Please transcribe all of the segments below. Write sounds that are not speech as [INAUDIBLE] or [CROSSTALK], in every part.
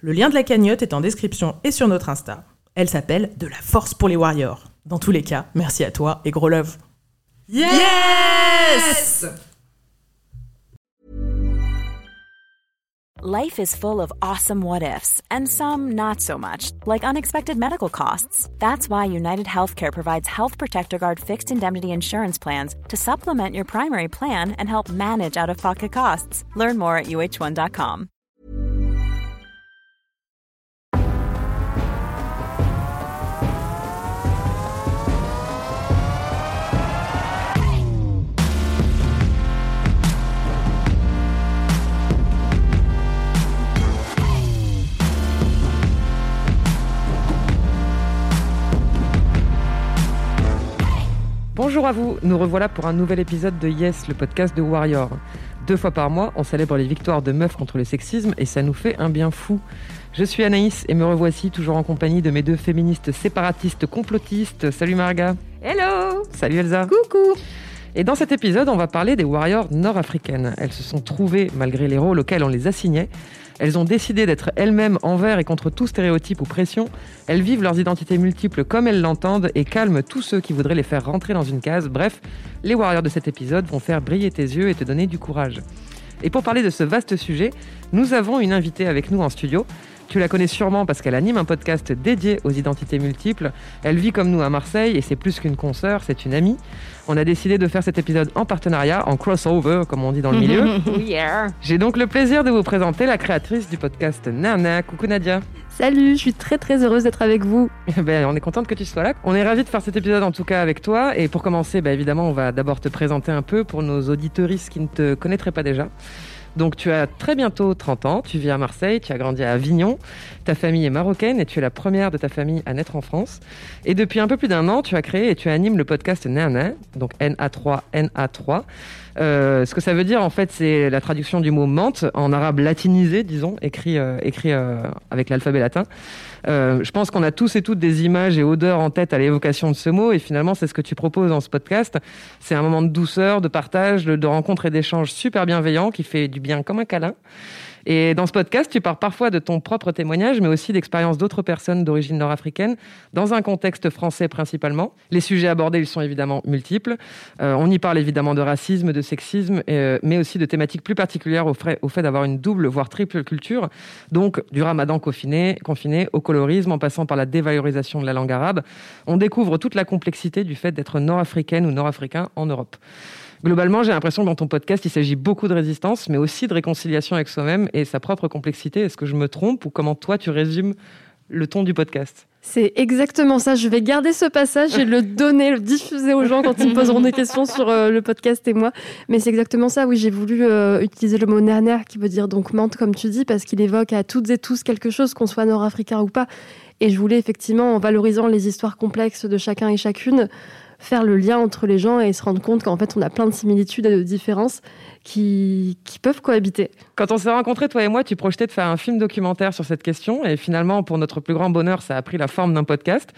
Le lien de la cagnotte est en description et sur notre Insta. Elle s'appelle De la force pour les warriors. Dans tous les cas, merci à toi et gros love. Yes! Life is full of awesome what ifs, and some not so much, like unexpected medical costs. That's why United Healthcare provides Health Protector Guard fixed indemnity insurance plans to supplement your primary plan and help manage out of pocket costs. Learn more at uh1.com. Bonjour à vous, nous revoilà pour un nouvel épisode de Yes, le podcast de Warrior. Deux fois par mois, on célèbre les victoires de meufs contre le sexisme et ça nous fait un bien fou. Je suis Anaïs et me revoici toujours en compagnie de mes deux féministes séparatistes complotistes. Salut Marga. Hello Salut Elsa. Coucou Et dans cet épisode, on va parler des warriors nord-africaines. Elles se sont trouvées, malgré les rôles auxquels on les assignait, elles ont décidé d'être elles-mêmes envers et contre tout stéréotype ou pression. Elles vivent leurs identités multiples comme elles l'entendent et calment tous ceux qui voudraient les faire rentrer dans une case. Bref, les warriors de cet épisode vont faire briller tes yeux et te donner du courage. Et pour parler de ce vaste sujet, nous avons une invitée avec nous en studio. Tu la connais sûrement parce qu'elle anime un podcast dédié aux identités multiples. Elle vit comme nous à Marseille et c'est plus qu'une consoeur, c'est une amie. On a décidé de faire cet épisode en partenariat, en crossover, comme on dit dans le milieu. [LAUGHS] Yeah J'ai donc le plaisir de vous présenter la créatrice du podcast Nana. Coucou Nadia. Salut, je suis très très heureuse d'être avec vous. [LAUGHS] ben, on est contente que tu sois là. On est ravis de faire cet épisode en tout cas avec toi. Et pour commencer, ben, évidemment, on va d'abord te présenter un peu pour nos auditeuristes qui ne te connaîtraient pas déjà. Donc tu as très bientôt 30 ans, tu vis à Marseille, tu as grandi à Avignon, ta famille est marocaine et tu es la première de ta famille à naître en France. Et depuis un peu plus d'un an, tu as créé et tu animes le podcast Nana, donc NA3 NA3. Euh, ce que ça veut dire en fait, c'est la traduction du mot menthe en arabe latinisé, disons, écrit, euh, écrit euh, avec l'alphabet latin. Euh, je pense qu'on a tous et toutes des images et odeurs en tête à l'évocation de ce mot, et finalement, c'est ce que tu proposes dans ce podcast. C'est un moment de douceur, de partage, de, de rencontre et d'échange super bienveillant qui fait du bien comme un câlin. Et dans ce podcast, tu parles parfois de ton propre témoignage, mais aussi d'expériences d'autres personnes d'origine nord-africaine, dans un contexte français principalement. Les sujets abordés, ils sont évidemment multiples. Euh, on y parle évidemment de racisme, de sexisme, euh, mais aussi de thématiques plus particulières au, fait, au fait d'avoir une double, voire triple culture. Donc, du ramadan confiné, confiné au colorisme, en passant par la dévalorisation de la langue arabe. On découvre toute la complexité du fait d'être nord-africaine ou nord-africain en Europe. Globalement, j'ai l'impression que dans ton podcast, il s'agit beaucoup de résistance, mais aussi de réconciliation avec soi-même et sa propre complexité. Est-ce que je me trompe ou comment toi tu résumes le ton du podcast? C'est exactement ça. Je vais garder ce passage et le donner, le diffuser aux gens quand ils me poseront des questions sur euh, le podcast et moi. Mais c'est exactement ça. Oui, j'ai voulu euh, utiliser le mot nerner qui veut dire donc menthe, comme tu dis, parce qu'il évoque à toutes et tous quelque chose, qu'on soit nord-africain ou pas. Et je voulais effectivement, en valorisant les histoires complexes de chacun et chacune, faire le lien entre les gens et se rendre compte qu'en fait, on a plein de similitudes et de différences qui, qui peuvent cohabiter. Quand on s'est rencontrés, toi et moi, tu projetais de faire un film documentaire sur cette question. Et finalement, pour notre plus grand bonheur, ça a pris la forme d'un podcast.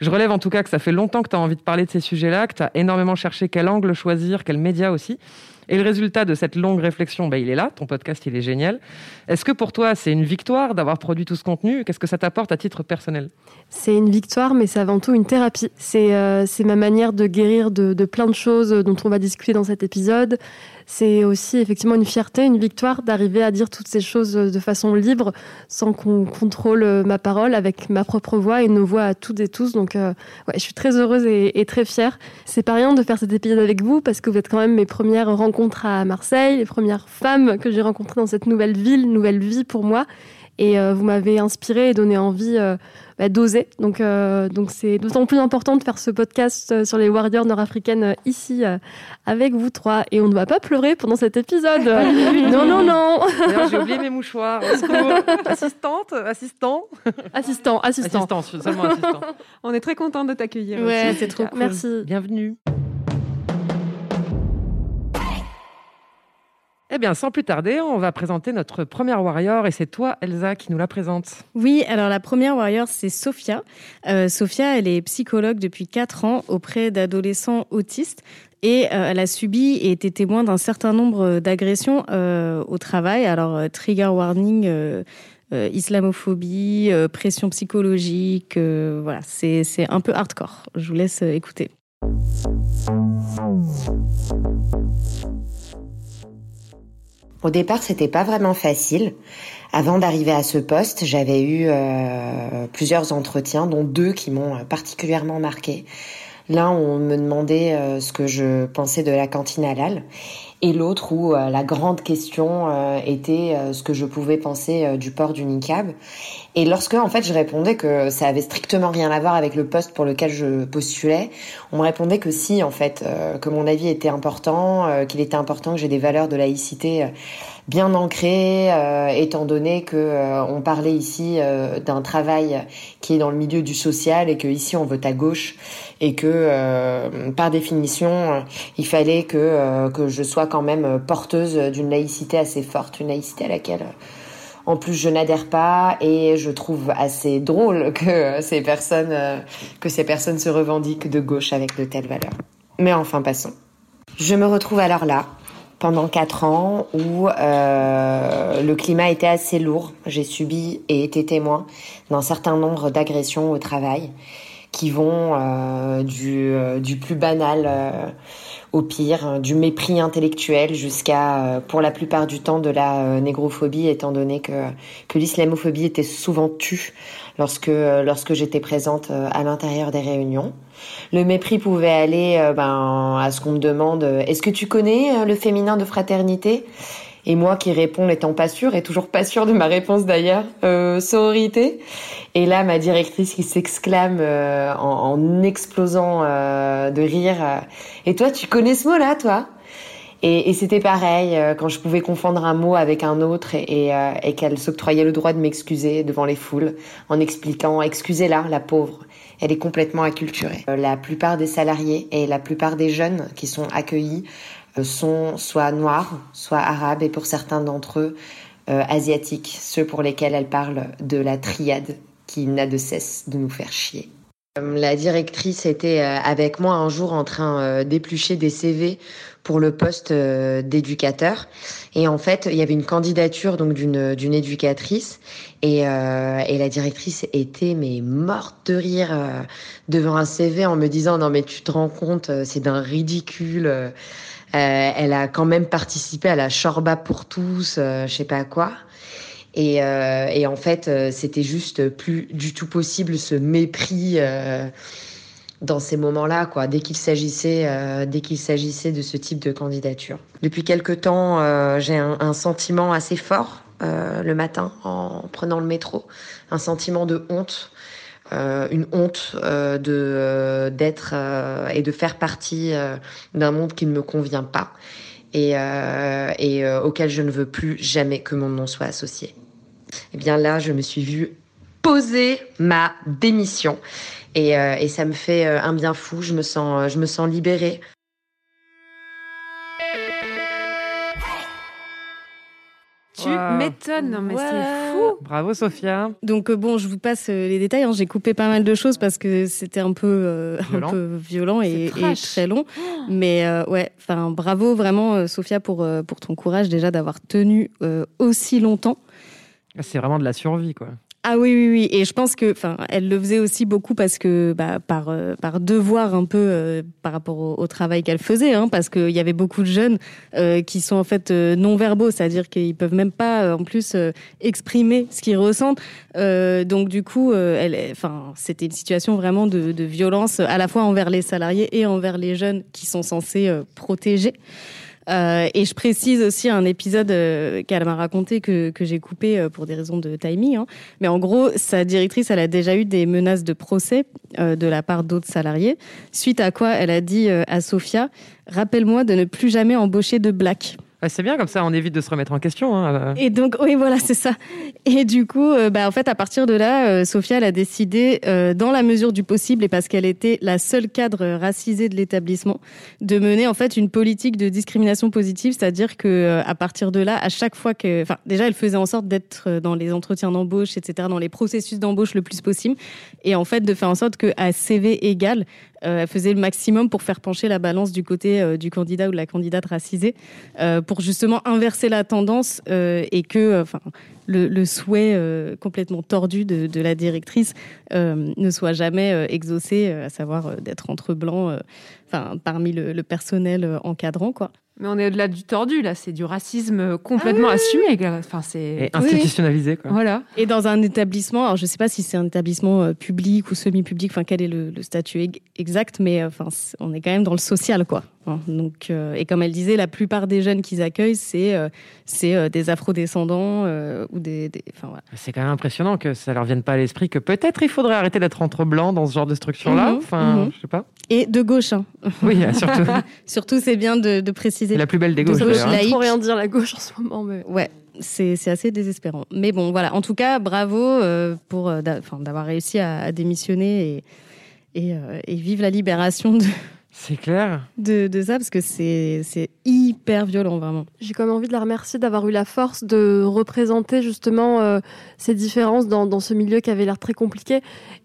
Je relève en tout cas que ça fait longtemps que tu as envie de parler de ces sujets-là, que tu as énormément cherché quel angle choisir, quel média aussi. Et le résultat de cette longue réflexion, bah, il est là. Ton podcast, il est génial. Est-ce que pour toi, c'est une victoire d'avoir produit tout ce contenu? Qu'est-ce que ça t'apporte à titre personnel? C'est une victoire, mais c'est avant tout une thérapie. C'est euh, ma manière de guérir de, de plein de choses dont on va discuter dans cet épisode. C'est aussi effectivement une fierté, une victoire d'arriver à dire toutes ces choses de façon libre, sans qu'on contrôle euh, ma parole, avec ma propre voix et nos voix à toutes et tous. Donc, euh, ouais, je suis très heureuse et, très fière. C'est pas rien de faire cet épisode avec vous, parce que vous êtes quand même mes premières rencontres à Marseille, les premières femmes que j'ai rencontrées dans cette nouvelle ville, nouvelle vie pour moi. Et euh, vous m'avez inspiré et donné envie euh, bah, d'oser. Donc, donc c'est d'autant plus important de faire ce podcast sur les warriors nord-africaines ici avec vous trois. Et on ne va pas pleurer pendant cet épisode. non, non, non. j'ai oublié mes mouchoirs. Assistante, assistant. Assistant, assistant. Assistant, seulement assistant. [LAUGHS] On est très content de t'accueillir. Ouais, c'est trop cool. Merci. Bienvenue. Eh bien, sans plus tarder, on va présenter notre première warrior et c'est toi, Elsa, qui nous la présente. Oui, alors la première warrior, c'est Sophia. Euh, Sophia, elle est psychologue depuis 4 ans auprès d'adolescents autistes et euh, elle a subi et été témoin d'un certain nombre d'agressions euh, au travail. Alors, trigger warning, islamophobie, pression psychologique, voilà, c'est un peu hardcore. Je vous laisse écouter. Au départ, c'était pas vraiment facile. Avant d'arriver à ce poste, j'avais eu euh, plusieurs entretiens, dont deux qui m'ont particulièrement marqué. L'un, on me demandait euh, ce que je pensais de la cantine halal, et l'autre où euh, la grande question était ce que je pouvais penser du port du niqab. Et lorsque en fait je répondais que ça avait strictement rien à voir avec le poste pour lequel je postulais, on me répondait que si en fait, que mon avis était important, qu'il était important que j'ai des valeurs de laïcité bien ancré, euh, étant donné que euh, on parlait ici euh, d'un travail qui est dans le milieu du social et que ici on vote à gauche et que par définition il fallait que que je sois quand même porteuse d'une laïcité assez forte, une laïcité à laquelle en plus, je n'adhère pas et je trouve assez drôle que ces personnes que ces personnes se revendiquent de gauche avec de telles valeurs. Mais enfin, passons. Je me retrouve alors là, pendant quatre ans où euh, le climat était assez lourd. J'ai subi et été témoin d'un certain nombre d'agressions au travail qui vont euh, du, euh, du plus banal au pire, du mépris intellectuel jusqu'à, pour la plupart du temps, de la négrophobie, étant donné que, que l'islamophobie était souvent tue lorsque, lorsque j'étais présente à l'intérieur des réunions. Le mépris pouvait aller euh, ben, à ce qu'on me demande euh, est-ce que tu connais euh, le féminin de fraternité? Et moi qui réponds n'étant pas sûre, et toujours pas sûre de ma réponse d'ailleurs, euh, sororité. Et là, ma directrice qui s'exclame en, en, explosant de rire. et toi, tu connais ce mot-là, toi? Et, et c'était pareil quand je pouvais confondre un mot avec un autre et, et, et qu'elle s'octroyait le droit de m'excuser devant les foules en expliquant excusez-la, la pauvre elle est complètement acculturée. Euh, la plupart des salariés et la plupart des jeunes qui sont accueillis euh, sont soit noirs, soit arabes et pour certains d'entre eux euh, asiatiques, ceux pour lesquels elle parle de la triade qui n'a de cesse de nous faire chier. La directrice était avec moi un jour en train d'éplucher des CV pour le poste d'éducateur et en fait il y avait une candidature donc d'une d'une éducatrice et, euh, et, la directrice était mais morte de rire euh, devant un CV en me disant non mais tu te rends compte euh, c'est d'un ridicule. Euh, elle a quand même participé à la Chorba pour tous, je sais pas quoi. Et, et en fait c'était juste plus du tout possible ce mépris dans ces moments-là, dès qu'il s'agissait, dès qu'il s'agissait de ce type de candidature. Depuis quelque temps, j'ai un, sentiment assez fort euh, le matin en prenant le métro, un sentiment de honte, euh, une honte euh, de euh, d'être euh, et de faire partie d'un monde qui ne me convient pas et auquel je ne veux plus jamais que mon nom soit associé. Et eh bien là, je me suis vue poser ma démission et, et ça me fait un bien fou. Je me sens, je me sens libérée. Tu m'étonnes, mais c'est fou. Bravo Sophia. Donc euh, bon, je vous passe euh, les détails. Hein. J'ai coupé pas mal de choses parce que c'était un peu euh, violent. un peu violent et, et très long. Mais ouais, enfin bravo vraiment Sophia pour pour ton courage déjà d'avoir tenu aussi longtemps. C'est vraiment de la survie quoi. Ah oui, oui, oui. Et je pense que, enfin, elle le faisait aussi beaucoup parce que, bah, par, euh, par devoir un peu euh, par rapport au, travail qu'elle faisait, hein, parce qu'il y avait beaucoup de jeunes euh, qui sont en fait non verbaux, c'est-à-dire qu'ils peuvent même pas, en plus, exprimer ce qu'ils ressentent. donc du coup, elle, enfin, c'était une situation vraiment de, violence à la fois envers les salariés et envers les jeunes qui sont censés protéger. Euh, et je précise aussi un épisode euh, qu'elle m'a raconté que, j'ai coupé euh, pour des raisons de timing. Hein. Mais en gros, sa directrice, elle a déjà eu des menaces de procès de la part d'autres salariés, suite à quoi elle a dit à Sophia, rappelle-moi de ne plus jamais embaucher de black c'est bien comme ça, on évite de se remettre en question. Hein, euh. Et donc, oui, voilà, c'est ça. Et du coup, euh, bah, en fait, à partir de là, euh, Sophia, elle a décidé, dans la mesure du possible, et parce qu'elle était la seule cadre racisée de l'établissement, de mener en fait une politique de discrimination positive, c'est-à-dire que à partir de là, à chaque fois que, déjà, elle faisait en sorte d'être dans les entretiens d'embauche, etc., dans les processus d'embauche le plus possible, et en fait de faire en sorte qu'à CV égal, elle faisait le maximum pour faire pencher la balance du côté euh, du candidat ou de la candidate racisée, euh, pour justement inverser la tendance et que le, souhait complètement tordu de, la directrice ne soit jamais exaucé, à savoir d'être entre blancs parmi le, le personnel encadrant. Quoi. Mais on est au-delà du tordu, là. C'est du racisme complètement ah assumé. Enfin, c'est institutionnalisé. Quoi. Voilà. Et dans un établissement, alors je ne sais pas si c'est un établissement euh, public ou semi-public, enfin, quel est le, statut exact, mais euh, enfin, on est quand même dans le social, quoi. Donc, euh, et comme elle disait, la plupart des jeunes qu'ils accueillent, c'est c'est des afrodescendants ou des. C'est quand même impressionnant que ça leur vienne pas à l'esprit que peut-être il faudrait arrêter d'être entre blancs dans ce genre de structure-là. Mhm, enfin, mhm. je sais pas. Et de gauche. Hein. [LAUGHS] Oui, surtout. [LAUGHS] surtout, c'est bien de, de préciser la plus belle des gauches. De gauche trop rien dire la gauche en ce moment. Mais... Ouais, c'est assez désespérant. Mais bon, voilà. En tout cas, bravo euh, pour euh, d'avoir réussi à, démissionner et, et, euh, et, vive la libération de, c'est clair. De, de, ça, parce que c'est hyper violent, vraiment. J'ai quand même envie de la remercier d'avoir eu la force de représenter justement euh, ces différences dans, dans, ce milieu qui avait l'air très compliqué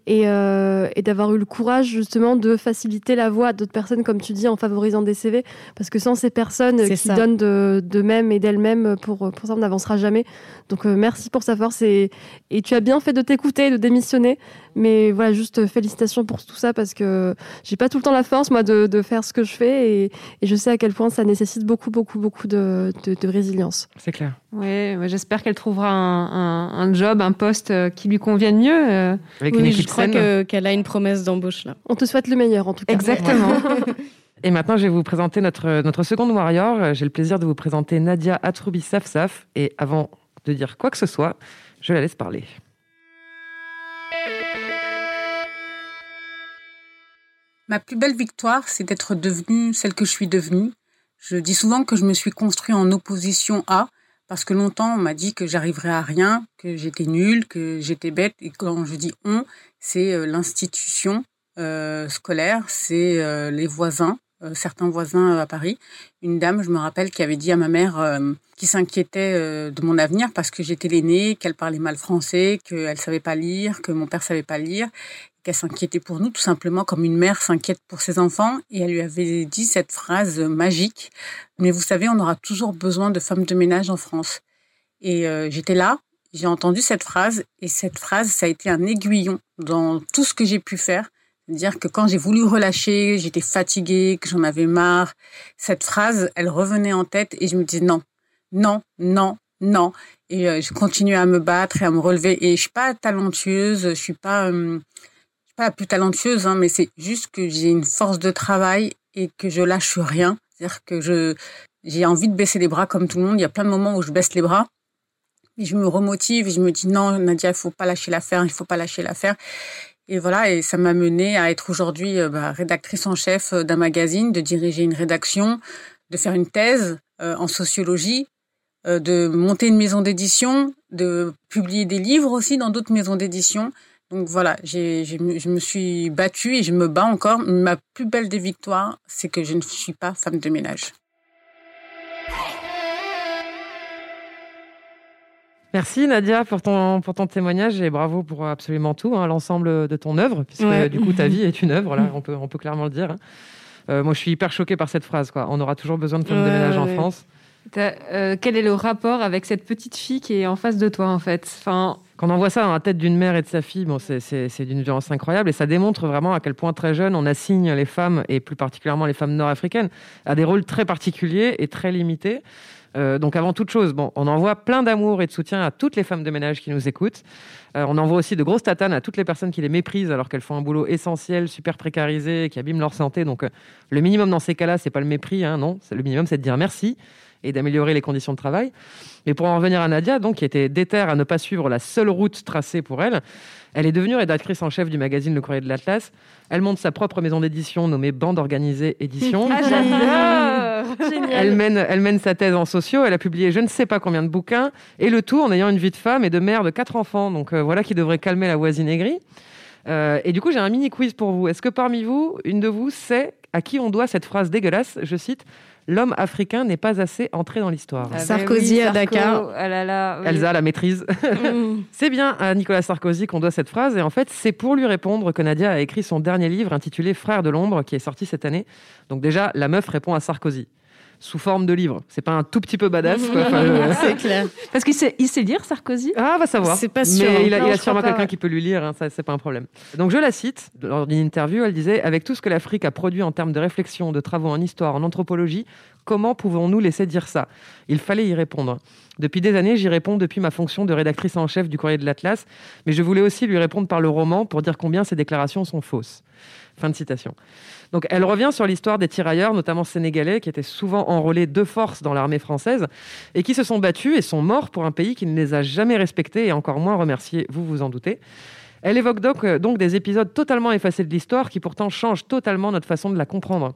et, euh, et d'avoir eu le courage justement de faciliter la voix à d'autres personnes, comme tu dis, en favorisant des CV. Parce que sans ces personnes qui donnent d'eux-mêmes et d'elles-mêmes, pour, pour ça, on n'avancera jamais. Donc euh, merci pour sa force et, et tu as bien fait de t'écouter, de démissionner. Mais voilà, juste félicitations pour tout ça parce que j'ai pas tout le temps la force, moi, de, de faire ce que je fais et, et, je sais à quel point ça nécessite beaucoup, beaucoup, beaucoup de, de, résilience. C'est clair. Oui, j'espère qu'elle trouvera un, un, job, un poste euh, qui lui convienne mieux. Euh. Une équipe je crois qu'elle a une promesse d'embauche là. On te souhaite le meilleur en tout cas. Exactement. [LAUGHS] Et maintenant, je vais vous présenter notre, notre seconde warrior. J'ai le plaisir de vous présenter Nadia Atroubi Safsaf. Et avant de dire quoi que ce soit, je la laisse parler. Ma plus belle victoire, c'est d'être devenue celle que je suis devenue. Je dis souvent que je me suis construite en opposition à, parce que longtemps on m'a dit que j'arriverais à rien, que j'étais nulle, que j'étais bête. Et quand je dis on, c'est euh, l'institution euh, scolaire, c'est euh, les voisins, certains voisins à Paris. Une dame, je me rappelle, qui avait dit à ma mère, qui s'inquiétait de mon avenir parce que j'étais l'aînée, qu'elle parlait mal français, qu'elle savait pas lire, que mon père savait pas lire, qu'elle s'inquiétait pour nous, tout simplement comme une mère s'inquiète pour ses enfants. Et elle lui avait dit cette phrase magique, mais vous savez, on aura toujours besoin de femmes de ménage en France. Et euh, j'étais là, j'ai entendu cette phrase, et cette phrase, ça a été un aiguillon dans tout ce que j'ai pu faire. C'est-à-dire que quand j'ai voulu relâcher, j'étais fatiguée, que j'en avais marre, cette phrase, elle revenait en tête et je me disais non, non, non, non. Et euh, je continuais à me battre et à me relever. Et je suis pas talentueuse, je suis pas... Euh, pas la plus talentueuse, hein, mais c'est juste que j'ai une force de travail et que je lâche rien. C'est-à-dire que je j'ai envie de baisser les bras comme tout le monde. Il y a plein de moments où je baisse les bras. Et je me remotive et je me dis non, Nadia, il faut pas lâcher l'affaire, il faut pas lâcher l'affaire. Et voilà, et ça m'a mené à être aujourd'hui euh, bah, rédactrice en chef d'un magazine, de diriger une rédaction, de faire une thèse en sociologie, de monter une maison d'édition, de publier des livres aussi dans d'autres maisons d'édition. Donc voilà, je me suis battue et je me bats encore. Ma plus belle des victoires, c'est que je ne suis pas femme de ménage. Merci Nadia pour ton, pour ton témoignage et bravo pour absolument tout, hein, l'ensemble de ton œuvre, puisque du coup ta vie est une [LAUGHS] œuvre, là, on peut, on peut clairement le dire. Hein. Euh, moi je suis hyper choquée par cette phrase, quoi. on aura toujours besoin de femmes de ménage en France. Euh, quel est le rapport avec cette petite fille qui est en face de toi en fait? Quand on voit ça dans la tête d'une mère et de sa fille, bon, c'est d'une violence incroyable et ça démontre vraiment à quel point très jeune on assigne les femmes, et plus particulièrement les femmes nord-africaines, à des rôles très particuliers et très limités. Euh, donc avant toute chose, bon, on envoie plein d'amour et de soutien à toutes les femmes de ménage qui nous écoutent. Euh, on envoie aussi de grosses tatanes à toutes les personnes qui les méprisent alors qu'elles font un boulot essentiel, super précarisé, qui abîme leur santé. Donc le minimum dans ces cas-là, c'est pas le mépris, hein, non. Le minimum, c'est de dire merci et d'améliorer les conditions de travail. Mais pour en revenir à Nadia, donc, qui était déterre à ne pas suivre la seule route tracée pour elle, elle est devenue rédactrice en chef du magazine Le Courrier de l'Atlas. Elle monte sa propre maison d'édition nommée Bande Organisée Édition. [LAUGHS] Ah, [LAUGHS] elle, mène, elle mène sa thèse en sociaux. Elle a publié je ne sais pas combien de bouquins. Et le tout en ayant une vie de femme et de mère de quatre enfants. Donc euh, voilà qui devrait calmer la voisine aigrie. Euh, et du coup, j'ai un mini quiz pour vous. Est-ce que parmi vous, une de vous sait à qui on doit cette phrase dégueulasse? Je cite L'homme africain n'est pas assez entré dans l'histoire. Ah, Sarkozy à Dakar. Ah là là, oui. Elsa, la maîtrise. Mm. [LAUGHS] c'est bien à Nicolas Sarkozy qu'on doit cette phrase. Et en fait, c'est pour lui répondre que Nadia a écrit son dernier livre intitulé Frères de l'ombre, qui est sorti cette année. Donc déjà, la meuf répond à Sarkozy sous forme de livre. C'est pas un tout petit peu badass. quoi. Enfin, euh, [LAUGHS] C'est clair. Parce qu'il sait, il sait lire Sarkozy? Ah, va savoir. C'est pas sûr, Mais hein. il a, Non, il a sûrement quelqu'un ouais. qui peut lui lire, hein, ça c'est pas un problème. Donc je la cite, lors d'une interview, elle disait Avec tout ce que l'Afrique a produit en termes de réflexion, de travaux en histoire, en anthropologie, comment pouvons-nous laisser dire ça? Il fallait y répondre. Depuis des années, j'y réponds depuis ma fonction de rédactrice en chef du Courrier de l'Atlas, mais je voulais aussi lui répondre par le roman pour dire combien ces déclarations sont fausses. Fin de citation. Donc elle revient sur l'histoire des tirailleurs, notamment sénégalais, qui étaient souvent enrôlés de force dans l'armée française et qui se sont battus et sont morts pour un pays qui ne les a jamais respectés et encore moins remerciés, vous vous en doutez. Elle évoque donc, euh, donc des épisodes totalement effacés de l'histoire qui pourtant changent totalement notre façon de la comprendre.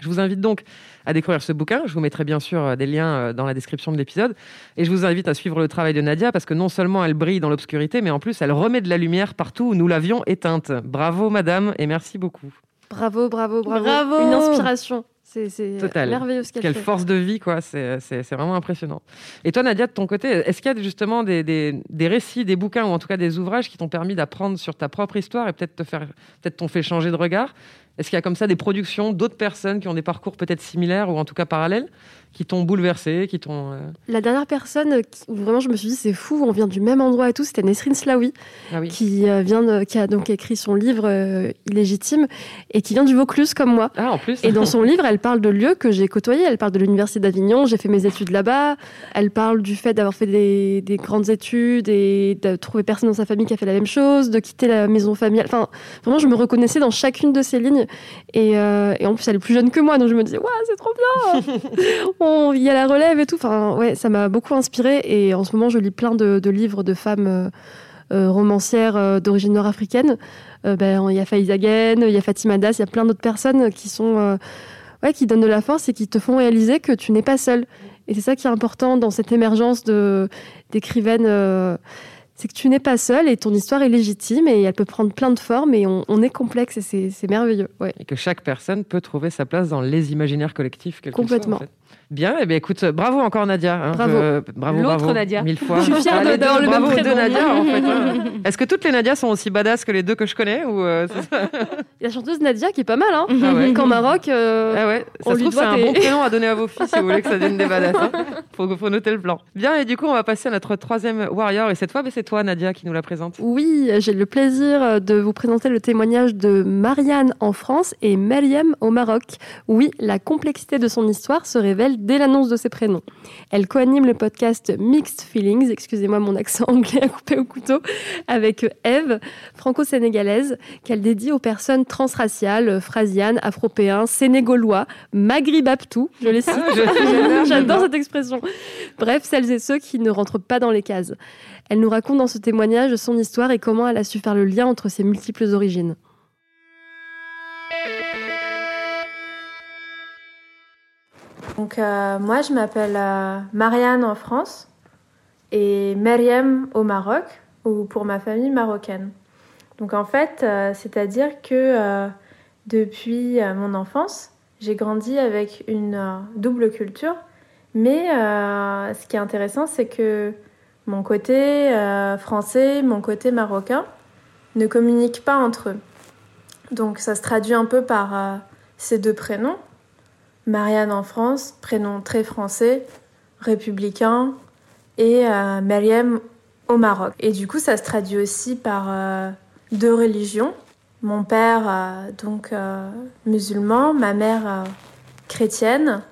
Je vous invite donc à découvrir ce bouquin. Je vous mettrai bien sûr euh, des liens euh, dans la description de l'épisode. Et je vous invite à suivre le travail de Nadia parce que non seulement elle brille dans l'obscurité, mais en plus elle remet de la lumière partout où nous l'avions éteinte. Bravo madame et merci beaucoup. Bravo, bravo, bravo. Bravo. Une inspiration. C'est merveilleux ce qu'elle Quelle fait. force de vie, quoi. C'est c'est- c'est vraiment impressionnant. Et toi, Nadia, de ton côté, est-ce qu'il y a justement des, des- des récits, des bouquins ou en tout cas des ouvrages qui t'ont permis d'apprendre sur ta propre histoire et peut-être te faire, peut-être t'ont fait changer de regard? Est-ce qu'il y a comme ça des productions d'autres personnes qui ont des parcours peut-être similaires ou en tout cas parallèles qui t'ont bouleversé, qui t'ont. euh, La dernière personne où vraiment je me suis dit c'est fou, on vient du même endroit et tout, c'était Nesrine Slaoui Ah oui. qui euh, vient de- qui a donc écrit son livre euh, Illégitime et qui vient du Vaucluse comme moi. Ah, en plus. Et dans son [LAUGHS] livre, elle parle de lieux que j'ai côtoyés. Elle parle de l'université d'Avignon, j'ai fait mes études là-bas. Elle parle du fait d'avoir fait des, des grandes études et de trouver personne dans sa famille qui a fait la même chose, de quitter la maison familiale. Enfin, vraiment, je me reconnaissais dans chacune de ces lignes. Et, euh, et en plus, elle est plus jeune que moi, donc je me disais, ouais, c'est trop bien [LAUGHS] On- Il y a la relève et tout. Enfin, ouais, ça m'a beaucoup inspirée. Et en ce moment, je lis plein de, de livres de femmes euh, euh, romancières d'origine nord-africaine. Ben, il y a Faiza Ghen, il y a Fatima Das, il y a plein d'autres personnes qui sont ouais, qui donnent de la force et qui te font réaliser que tu n'es pas seul. Et c'est ça qui est important dans cette émergence d'écrivaines. C'est que tu n'es pas seul et ton histoire est légitime et elle peut prendre plein de formes et on, on est complexe et c'est merveilleux. Ouais. Et que chaque personne peut trouver sa place dans les imaginaires collectifs. Complètement. soient, en fait. Bien, et bien écoute, bravo encore Nadia. hein, Bravo. je- bravo, L'autre Nadia. Mille fois. [LAUGHS] Je suis fière Ah, de- le même bravo prénom. Nadia, en fait. hein. Est-ce que toutes les Nadia sont aussi badass que les deux que je connais ou euh, [LAUGHS] la chanteuse Nadia qui est pas mal. Hein Ah ouais. Qu'en Maroc, euh, Ah ouais, On ça se lui trouve, c'est un bon [LAUGHS] prénom à donner à vos filles si vous voulez que ça devienne des badass. hein. Faut, faut noter le plan. Bien, et du coup, on va passer à notre troisième warrior. Et cette fois, c'est toi, Nadia, qui nous la présente. Oui, j'ai le plaisir de vous présenter le témoignage de Marianne en France et Meriem au Maroc. Oui, la complexité de son histoire se révèle dès l'annonce de ses prénoms. Elle coanime le podcast Mixed Feelings, excusez-moi mon accent [LAUGHS] anglais à couper au couteau, avec Eve, franco-sénégalaise, qu'elle dédie aux personnes transraciales, phrasianes, afropéens, sénégalois, maghribaptou, je les cite. je- [LAUGHS] J'adore cette expression. Bref, celles et ceux qui ne rentrent pas dans les cases. Elle nous raconte dans ce témoignage son histoire et comment elle a su faire le lien entre ses multiples origines. Donc euh, moi je m'appelle euh, Marianne en France et Meriem au Maroc ou pour ma famille marocaine. Donc en fait, euh, c'est-à-dire que depuis mon enfance, j'ai grandi avec une double culture. Mais ce qui est intéressant, c'est que mon côté français, mon côté marocain ne communiquent pas entre eux. Donc ça se traduit un peu par ces deux prénoms. Marianne en France, prénom très français, républicain, et euh, Meriem au Maroc. Et du coup, ça se traduit aussi par euh, deux religions. Mon père, euh, donc euh, musulman, ma mère chrétienne.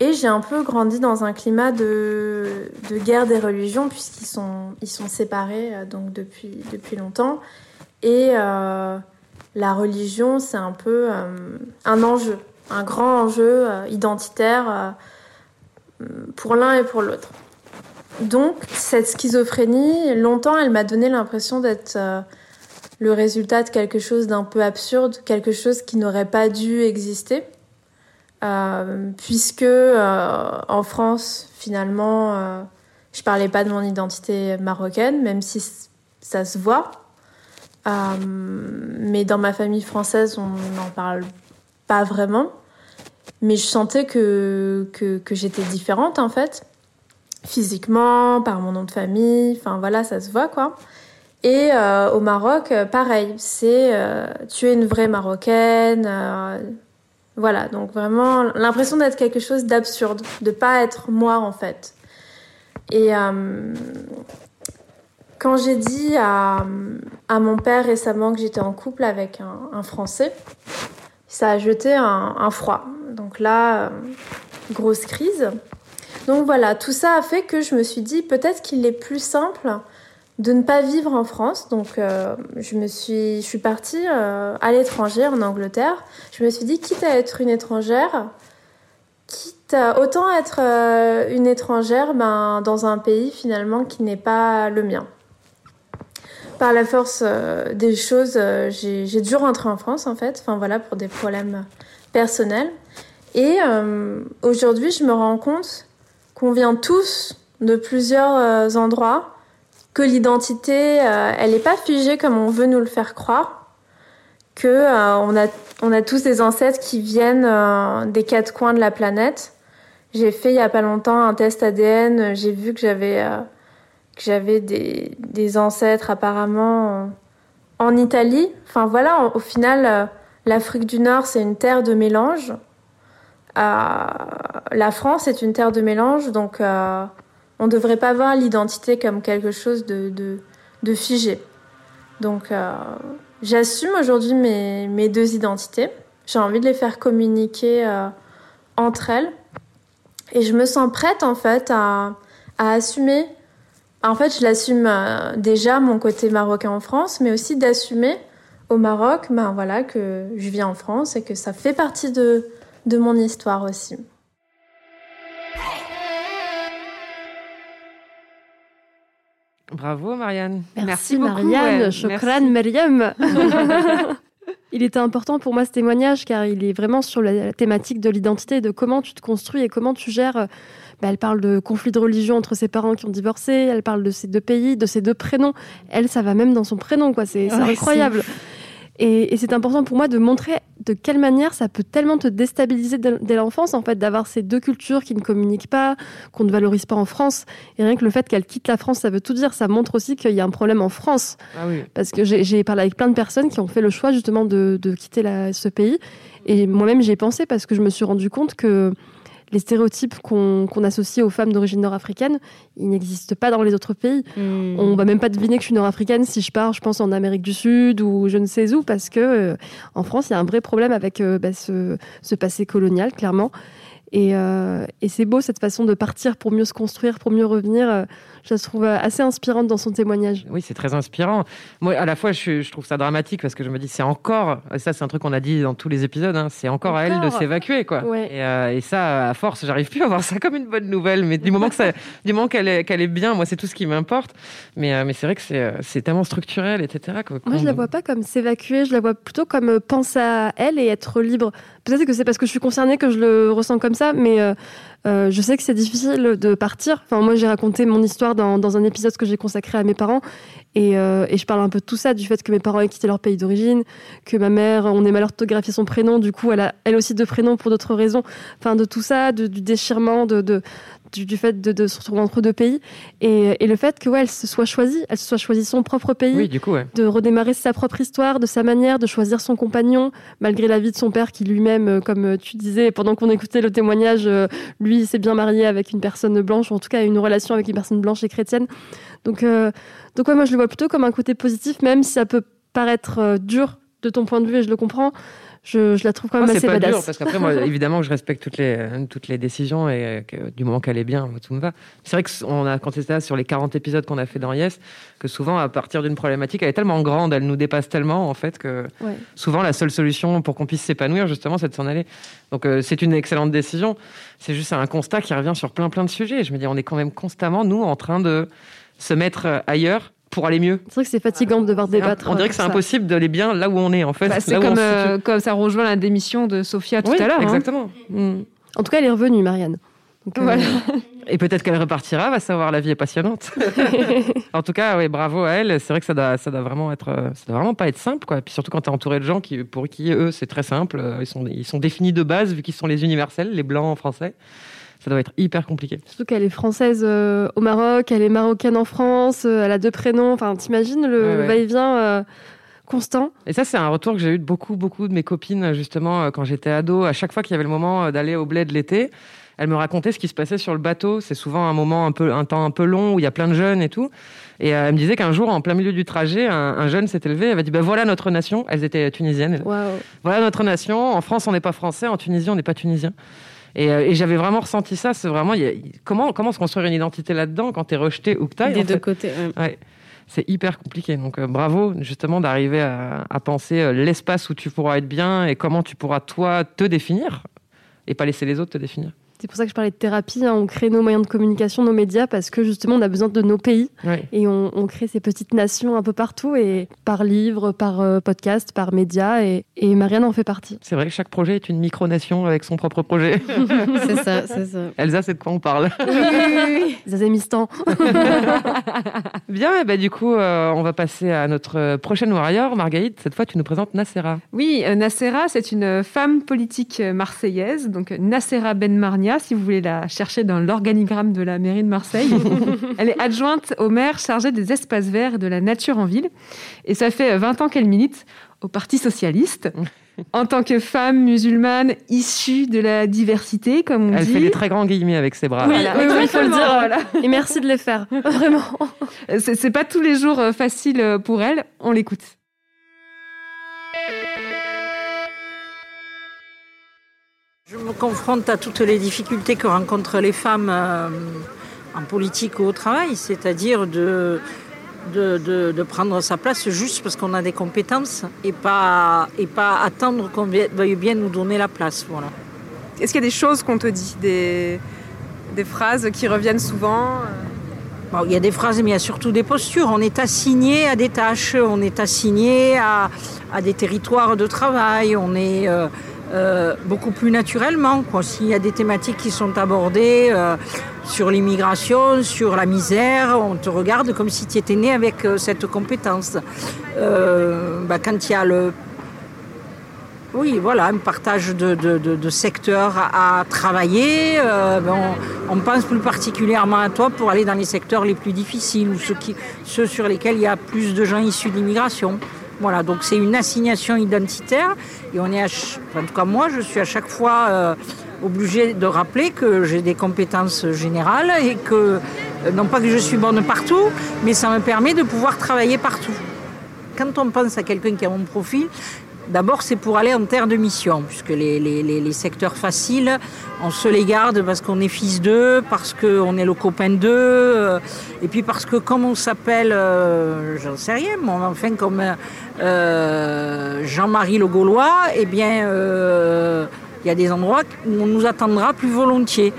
Et j'ai un peu grandi dans un climat de, de guerre des religions, puisqu'ils sont, ils sont séparés donc depuis, depuis longtemps. Et la religion, c'est un peu un enjeu, un grand enjeu identitaire pour l'un et pour l'autre. Donc, cette schizophrénie, longtemps, elle m'a donné l'impression d'être le résultat de quelque chose d'un peu absurde, quelque chose qui n'aurait pas dû exister. Euh, puisque euh, en France, finalement, euh, je parlais pas de mon identité marocaine, même si ça se voit. mais dans ma famille française, on n'en parle pas vraiment. Mais je sentais que, que, j'étais différente, en fait. Physiquement, par mon nom de famille, enfin voilà, ça se voit, quoi. Et au Maroc, pareil, c'est tu es une vraie Marocaine, voilà, donc vraiment l'impression d'être quelque chose d'absurde, de pas être moi en fait. Et euh, quand j'ai dit à, mon père récemment que j'étais en couple avec un, Français, ça a jeté un, froid. Donc là, euh, grosse crise. Donc voilà, tout ça a fait que je me suis dit peut-être qu'il est plus simple de ne pas vivre en France. Donc, euh, je me suis, je suis partie euh, à l'étranger, en Angleterre. Je me suis dit, quitte à être une étrangère, quitte autant être une étrangère ben, dans un pays finalement qui n'est pas le mien. Par la force des choses, j'ai dû rentrer en France en fait. Enfin voilà, pour des problèmes personnels. Et aujourd'hui, je me rends compte qu'on vient tous de plusieurs endroits que l'identité, euh, elle n'est pas figée comme on veut nous le faire croire, que euh, on, a, on a tous des ancêtres qui viennent euh, des quatre coins de la planète. J'ai fait il y a pas longtemps un test ADN, j'ai vu que j'avais j'avais des, des, ancêtres apparemment en, Italie. Enfin voilà, au final, l'Afrique du Nord, c'est une terre de mélange. la France est une terre de mélange, donc on ne devrait pas voir l'identité comme quelque chose de, de, figé. Donc, euh, j'assume aujourd'hui mes, deux identités. J'ai envie de les faire communiquer euh, entre elles. Et je me sens prête, en fait, à, assumer. En fait, je l'assume euh, déjà, mon côté marocain en France, mais aussi d'assumer au Maroc, ben voilà, que je vis en France et que ça fait partie de, de mon histoire aussi. Bravo Marianne. Merci, Marianne. Chokran Mariam. [LAUGHS] il était important pour moi ce témoignage car il est vraiment sur la thématique de l'identité, de comment tu te construis et comment tu gères. Euh, bah, elle parle de conflits de religion entre ses parents qui ont divorcé, elle parle de ces deux pays, de ces deux prénoms. Elle, ça va même dans son prénom, quoi. C'est incroyable. Et, c'est important pour moi de montrer de quelle manière ça peut tellement te déstabiliser dès l'enfance, en fait, d'avoir ces deux cultures qui ne communiquent pas, qu'on ne valorise pas en France. Et rien que le fait qu'elle quitte la France, ça veut tout dire. Ça montre aussi qu'il y a un problème en France. Ah Parce que j'ai parlé avec plein de personnes qui ont fait le choix justement de, quitter ce pays. Et moi-même, j'y ai pensé parce que je me suis rendu compte que les stéréotypes qu'on associe aux femmes d'origine nord-africaine, ils n'existent pas dans les autres pays. Hmm. On va même pas deviner que je suis nord-africaine si je pars, je pense, en Amérique du Sud ou je ne sais où, parce que euh, en France, il y a un vrai problème avec euh, bah, ce, ce, passé colonial, clairement. Euh, et, c'est beau cette façon de partir pour mieux se construire, pour mieux revenir. Euh, je la trouve assez inspirante dans son témoignage. Oui, c'est très inspirant. Moi, à la fois, je, trouve ça dramatique parce que je me dis, c'est encore, et ça, c'est un truc qu'on a dit dans tous les épisodes, hein, c'est encore, à elle de s'évacuer, quoi. Euh, et, ça, à force, j'arrive plus à voir ça comme une bonne nouvelle. Mais du moment que ça, [LAUGHS] du moment qu'elle est, bien, moi, c'est tout ce qui m'importe. Mais, mais c'est vrai que c'est, tellement structurel, etc. moi, je la vois pas comme s'évacuer. Je la vois plutôt comme penser à elle et être libre. Peut-être que c'est parce que je suis concernée que je le ressens comme ça, mais euh, euh, je sais que c'est difficile de partir. Enfin, moi, j'ai raconté mon histoire dans, un épisode que j'ai consacré à mes parents, et, euh, et, je parle un peu de tout ça, du fait que mes parents aient quitté leur pays d'origine, que ma mère, on ait mal orthographié son prénom, du coup, elle a aussi deux prénoms pour d'autres raisons. Enfin, de tout ça, du déchirement, de du, fait de, se retrouver entre deux pays. Et, et le fait que ouais, elle se soit choisie, elle se soit choisie son propre pays, du coup, de redémarrer sa propre histoire, de sa manière, de choisir son compagnon malgré la vie de son père qui lui-même, euh, comme tu disais pendant qu'on écoutait le témoignage, euh, lui s'est bien marié avec une personne blanche, ou en tout cas une relation avec une personne blanche et chrétienne. Donc, euh, donc ouais, moi je le vois plutôt comme un côté positif, même si ça peut paraître dur de ton point de vue et je le comprends, je, je la trouve quand même Moi, assez pas badass. dur parce qu'après moi [LAUGHS] évidemment que je respecte toutes les toutes les décisions et que, du moment qu'elle est bien moi, tout me va c'est vrai que on a quand c'était sur les 40 épisodes qu'on a fait dans Yes que souvent à partir d'une problématique elle est tellement grande elle nous dépasse tellement en fait que Ouais. souvent la seule solution pour qu'on puisse s'épanouir justement c'est de s'en aller donc euh, c'est une excellente décision c'est juste un constat qui revient sur plein plein de sujets je me dis on est quand même constamment nous en train de se mettre euh, ailleurs pour aller mieux C'est vrai que c'est fatigant de devoir débattre. on dirait que c'est euh, impossible d'aller bien là où on est en fait Bah, c'est comme, euh, comme ça rejoint la démission de Sophia tout Oui, à l'heure. hein. exactement. En tout cas, elle est revenue, Marianne. Donc, euh, Voilà. [LAUGHS] Et peut-être qu'elle repartira, va savoir, la vie est passionnante. [LAUGHS] en tout cas, oui, bravo à elle. C'est vrai que ça doit, ça doit vraiment être, euh, ça doit vraiment pas être simple, quoi. Et puis surtout quand tu es entouré de gens qui, pour qui eux, c'est très simple. Euh, Ils sont, ils sont définis de base vu qu'ils sont les universels, les blancs en français. Ça doit être hyper compliqué. Surtout qu'elle est française euh, au Maroc, elle est marocaine en France, euh, elle a deux prénoms. Enfin, t'imagines le, Ouais, ouais. va-et-vient euh, constant? Et ça, c'est un retour que j'ai eu de beaucoup, beaucoup de mes copines, justement, quand j'étais ado. À chaque fois qu'il y avait le moment d'aller au bled l'été, elles me racontaient ce qui se passait sur le bateau. C'est souvent un moment un peu, un temps un peu long où il y a plein de jeunes et tout. Et elle me disait qu'un jour, en plein milieu du trajet, un, un jeune s'est élevé. Elle m'a dit, bah voilà notre nation. Elles étaient tunisiennes. Voilà notre nation. En France, on n'est pas français. En Tunisie, on n'est pas tunisien. Et, euh, et j'avais vraiment ressenti ça. C'est vraiment, il y a- comment, comment se construire une identité là-dedans quand t'es rejeté où que t'ailles, Des deux fait côtés. ouais. Ouais. C'est hyper compliqué. Donc, euh, bravo, justement, d'arriver à, à penser euh, l'espace où tu pourras être bien et comment tu pourras, toi, te définir et pas laisser les autres te définir. C'est pour ça que je parlais de thérapie. hein. On crée nos moyens de communication, nos médias, parce que justement, on a besoin de nos pays. Ouais. Et on, on crée ces petites nations un peu partout, et par livre, par euh, podcast, par média. Et, et Marianne en fait partie. C'est vrai que chaque projet est une micronation avec son propre projet. [LAUGHS] C'est ça, c'est ça. Elsa, c'est de quoi on parle? [LAUGHS] Zazémistan. [LAUGHS] Bien, et bah, du coup, euh, on va passer à notre euh, prochaine warrior. Margaïde, cette fois, tu nous présentes Nacera. Oui, euh, Nacera, c'est une femme politique euh, marseillaise, donc Nacera Ben Marnia, si vous voulez la chercher dans l'organigramme de la mairie de Marseille. [LAUGHS] Elle est adjointe au maire chargé des espaces verts et de la nature en ville. Et ça fait euh, 20 ans qu'elle milite au Parti socialiste. En tant que femme musulmane issue de la diversité, comme on Elle dit. fait des très grands guillemets avec ses bras. Oui, Voilà, oui, oui, il faut le dire. voilà. Et merci de les faire. [LAUGHS] Vraiment. C'est c'est pas tous les jours euh, facile euh, pour elle. On l'écoute. Je me confronte à toutes les difficultés que rencontrent les femmes euh, en politique ou au travail, c'est-à-dire de, de, de- de prendre sa place juste parce qu'on a des compétences et pas, et pas attendre qu'on veuille bien nous donner la place. Voilà. Est-ce qu'il y a des choses qu'on te dit, des, des phrases qui reviennent souvent Bon, il y a des phrases, mais il y a surtout des postures. On est assigné à des tâches, on est assigné à, à des territoires de travail, on est euh, euh, beaucoup plus naturellement. S'il y a des thématiques qui sont abordées euh, sur l'immigration, sur la misère, on te regarde comme si tu étais né avec euh, cette compétence. Bah, quand il y a le oui, voilà, un partage de, secteurs à, travailler. Ben, on, pense plus particulièrement à toi pour aller dans les secteurs les plus difficiles ou ceux, sur lesquels il y a plus de gens issus de l'immigration. Voilà, donc c'est une assignation identitaire et on est, à en tout cas moi, je suis à chaque fois euh, obligée de rappeler que j'ai des compétences générales et que, euh, non pas que je suis bonne partout, mais ça me permet de pouvoir travailler partout. Quand on pense à quelqu'un qui a mon profil, D'abord, c'est pour aller en terre de mission, puisque les, les- les- secteurs faciles, on se les garde parce qu'on est fils d'eux, parce qu'on est le copain d'eux, euh, et puis parce que comme on s'appelle, euh, j'en sais rien, mais enfin comme euh, Jean-Marie le Gaulois, eh bien, euh, il y a des endroits où on nous attendra plus volontiers.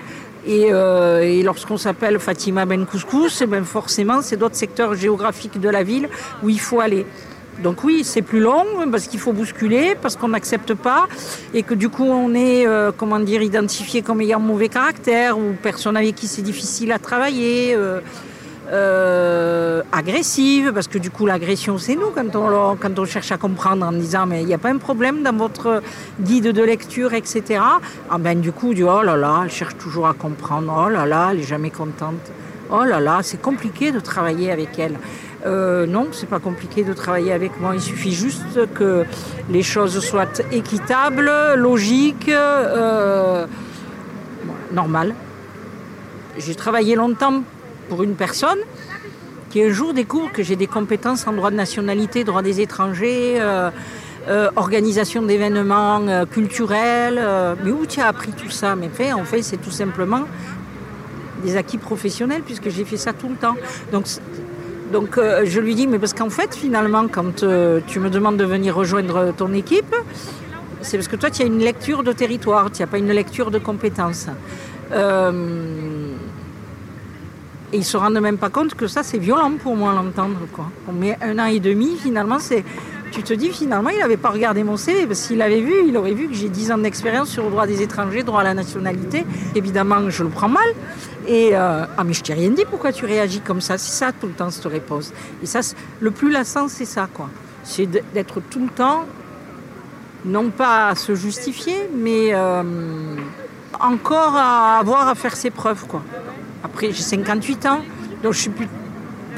Et, euh, et lorsqu'on s'appelle Fatima Ben Couscous, eh ben forcément, c'est d'autres secteurs géographiques de la ville où il faut aller. Donc oui, c'est plus long parce qu'il faut bousculer, parce qu'on n'accepte pas et que du coup on est, euh, comment dire, identifié comme ayant mauvais caractère ou personne avec qui c'est difficile à travailler, euh, euh, agressive, parce que du coup l'agression c'est nous quand on, quand on cherche à comprendre en disant mais il n'y a pas un problème dans votre guide de lecture, etc. Ah ben du coup, dit oh là là, elle cherche toujours à comprendre, oh là là, elle est jamais contente. Oh là là, c'est compliqué de travailler avec elle. Euh, non, c'est pas compliqué de travailler avec moi. Il suffit juste que les choses soient équitables, logiques, euh, normales. J'ai travaillé longtemps pour une personne qui un jour découvre que j'ai des compétences en droit de nationalité, droit des étrangers, euh, organisation d'événements culturels. mais où tu as appris tout ça? Mais en fait, c'est tout simplement des acquis professionnels puisque j'ai fait ça tout le temps. Donc, donc euh, je lui dis, mais parce qu'en fait, finalement, quand euh, tu me demandes de venir rejoindre ton équipe, c'est parce que toi, tu as une lecture de territoire, tu n'as pas une lecture de compétences. Euh, et ils se rendent même pas compte que ça, c'est violent pour moi l'entendre. On met un an et demi, finalement, c'est. Tu te dis, finalement, il n'avait pas regardé mon CV, parce qu'il avait vu, il aurait vu que j'ai 10 ans d'expérience sur le droit des étrangers, droit à la nationalité. Évidemment, je le prends mal. Et euh, ah, mais je t'ai rien dit, pourquoi tu réagis comme ça? C'est ça tout le temps, cette réponse. Et ça, le plus lassant, c'est ça, quoi. C'est d'être tout le temps, non pas à se justifier, mais euh, encore à avoir à faire ses preuves, quoi. Après, j'ai 58 ans, donc je suis plus-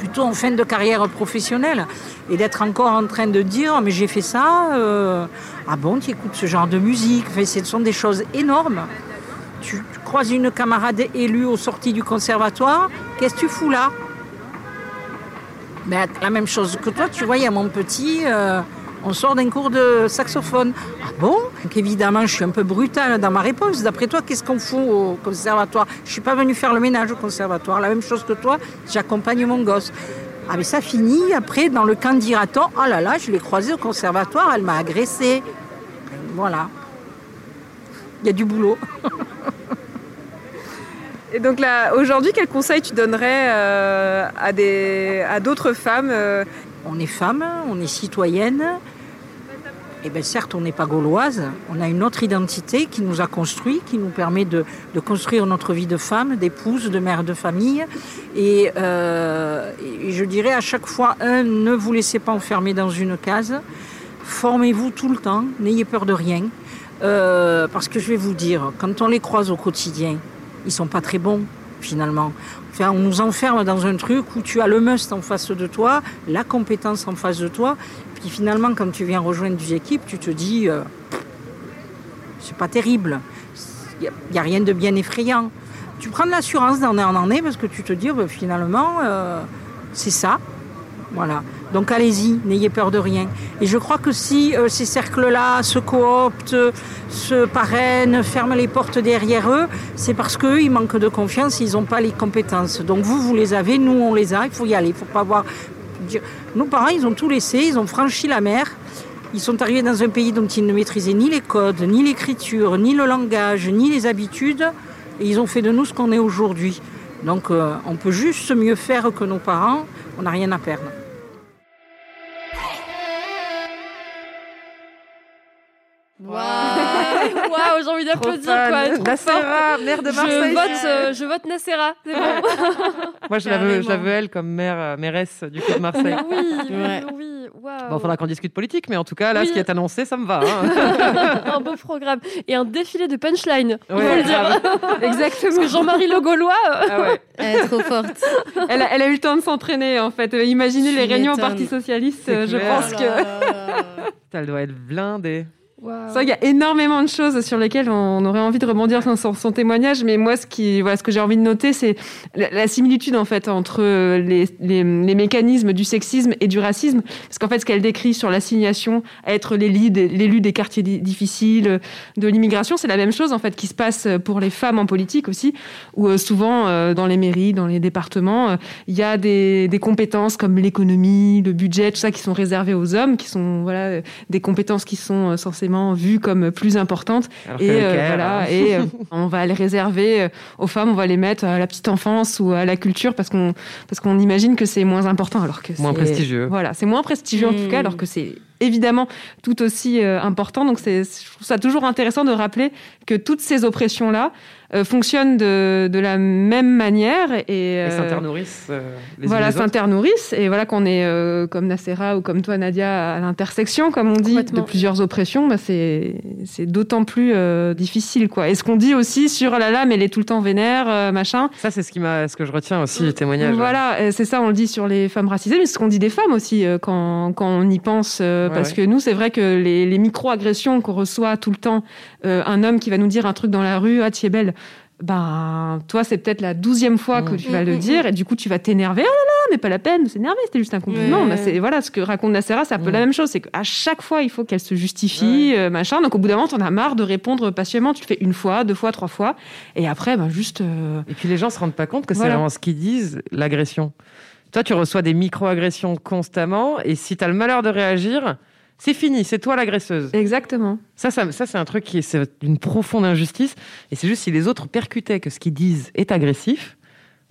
plutôt en fin de carrière professionnelle. Et d'être encore en train de dire, mais j'ai fait ça, euh, ah bon, tu écoutes ce genre de musique, enfin, ce sont des choses énormes. Tu, tu croises une camarade élue aux sorties du conservatoire, qu'est-ce que tu fous là? La même chose que toi, tu vois, il y a mon petit, euh, on sort d'un cours de saxophone. Ah bon? Évidemment, je suis un peu brutale dans ma réponse. D'après toi, qu'est-ce qu'on fout au conservatoire? Je suis pas venue faire le ménage au conservatoire. La même chose que toi, j'accompagne mon gosse. Ah mais ça finit après dans le camp dira-t-on, oh là là, je l'ai croisée au conservatoire, elle m'a agressée. Voilà. Il y a du boulot. [LAUGHS] Et donc là, aujourd'hui, quel conseil tu donnerais euh, à d'autres femmes euh, On est femme, on est citoyenne. Et bien certes, on n'est pas gauloise, on a une autre identité qui nous a construit, qui nous permet de, construire notre vie de femme, d'épouse, de mère de famille. Et, euh, et je dirais à chaque fois, un, ne vous laissez pas enfermer dans une case, formez-vous tout le temps, n'ayez peur de rien. Euh, parce que je vais vous dire, quand on les croise au quotidien, ils sont pas très bons finalement. On nous enferme dans un truc où tu as le must en face de toi, la compétence en face de toi, puis finalement quand tu viens rejoindre des équipes, tu te dis, euh, c'est pas terrible, il n'y a, rien de bien effrayant. Tu prends de l'assurance d'année en année parce que tu te dis, bah, finalement, euh, c'est ça. Voilà. Donc allez-y, n'ayez peur de rien. Et je crois que si euh, ces cercles-là se cooptent, se parrainent, ferment les portes derrière eux, c'est parce qu'eux, ils manquent de confiance, ils n'ont pas les compétences. Donc vous, vous les avez, nous, on les a, il faut y aller. Il faut pas Nos parents, ils ont tout laissé, ils ont franchi la mer. Ils sont arrivés dans un pays dont ils ne maîtrisaient ni les codes, ni l'écriture, ni le langage, ni les habitudes. Et ils ont fait de nous ce qu'on est aujourd'hui. Donc euh, on peut juste mieux faire que nos parents, on n'a rien à perdre. Envie d'applaudir quoi. forte. maire de Je Marseille. vote, euh, je vote Nassera. C'est bon. [LAUGHS] Moi, je la, veux, je la veux elle comme maire, euh, mairesse du coup de [LAUGHS] Marseille. oui, oui, Ouais. oui. Bon, il faudra qu'on discute politique, mais en tout cas, là, Oui. ce qui est annoncé, ça me va. hein. [LAUGHS] un beau programme et un défilé de punchline. Ouais, faut le dire. Exactement. Parce que Jean-Marie Le Gaulois. euh, Ah ouais. Elle est trop forte. Elle a, elle a eu le temps de s'entraîner en fait. Euh, Imaginez Tu les réunions au. Parti Socialiste, euh, je pense Oh que. Elle doit être blindée. Qu'il y a énormément de choses sur lesquelles on aurait envie de rebondir sur son, témoignage, mais moi, ce que j'ai envie de noter, c'est la, similitude en fait entre les, les, mécanismes du sexisme et du racisme, parce qu'en fait, ce qu'elle décrit sur l'assignation à être l'élu des, quartiers di- difficiles, de l'immigration, c'est la même chose en fait qui se passe pour les femmes en politique aussi, où euh, souvent euh, dans les mairies, dans les départements, euh, il y a des, des compétences comme l'économie, le budget, tout ça qui sont réservées aux hommes, qui sont voilà euh, des compétences qui sont euh, censément vues comme plus importantes. Alors Et euh, Caire, voilà, hein. et [LAUGHS] euh, on va les réserver euh, aux femmes, on va les mettre à la petite enfance ou à la culture parce qu'on parce qu'on imagine que c'est moins important alors que Moins prestigieux. Voilà, c'est moins prestigieux en tout cas alors que c'est évidemment tout aussi euh, important. Donc c'est je trouve ça toujours intéressant de rappeler que toutes ces oppressions là fonctionnent de, de la même manière et, Et euh, s'internourrissent euh, les voilà, les s'internourrissent et voilà qu'on est euh, comme Nacera ou comme toi Nadia à l'intersection, comme on dit, de plusieurs oppressions, bah, c'est c'est d'autant plus euh, difficile quoi. Et ce qu'on dit aussi sur là là, mais elle est tout le temps vénère, euh, machin. Ça, c'est ce, qui m'a- ce que je retiens aussi du témoignage. Voilà, euh, c'est ça, on le dit sur les femmes racisées, mais c'est ce qu'on dit des femmes aussi euh, quand, quand on y pense, euh, Ouais, parce ouais. que nous, c'est vrai que les, les micro-agressions qu'on reçoit tout le temps, euh, un homme qui va nous dire un truc dans la rue, ah, tu es belle. Ben, toi, c'est peut-être la douzième fois que Mm. tu vas Mm, le mm, dire, et du coup, tu vas t'énerver. Oh là là, mais pas la peine de s'énerver, c'était juste un compliment. Bah, c'est voilà ce que raconte Nacera, c'est un peu la même chose, c'est qu'à chaque fois il faut qu'elle se justifie, euh, machin. Donc au bout d'un moment, t'en as marre de répondre passionnément. Tu le fais une fois, deux fois, trois fois, et après, ben juste. euh, Et puis les gens se rendent pas compte que c'est vraiment ce qu'ils disent, l'agression. Toi, tu reçois des micro-agressions constamment, et si tu as le malheur de réagir, c'est fini, c'est toi l'agresseuse. Exactement. Ça, ça, ça c'est un truc qui est c'est une profonde injustice. Et c'est juste si les autres percutaient que ce qu'ils disent est agressif,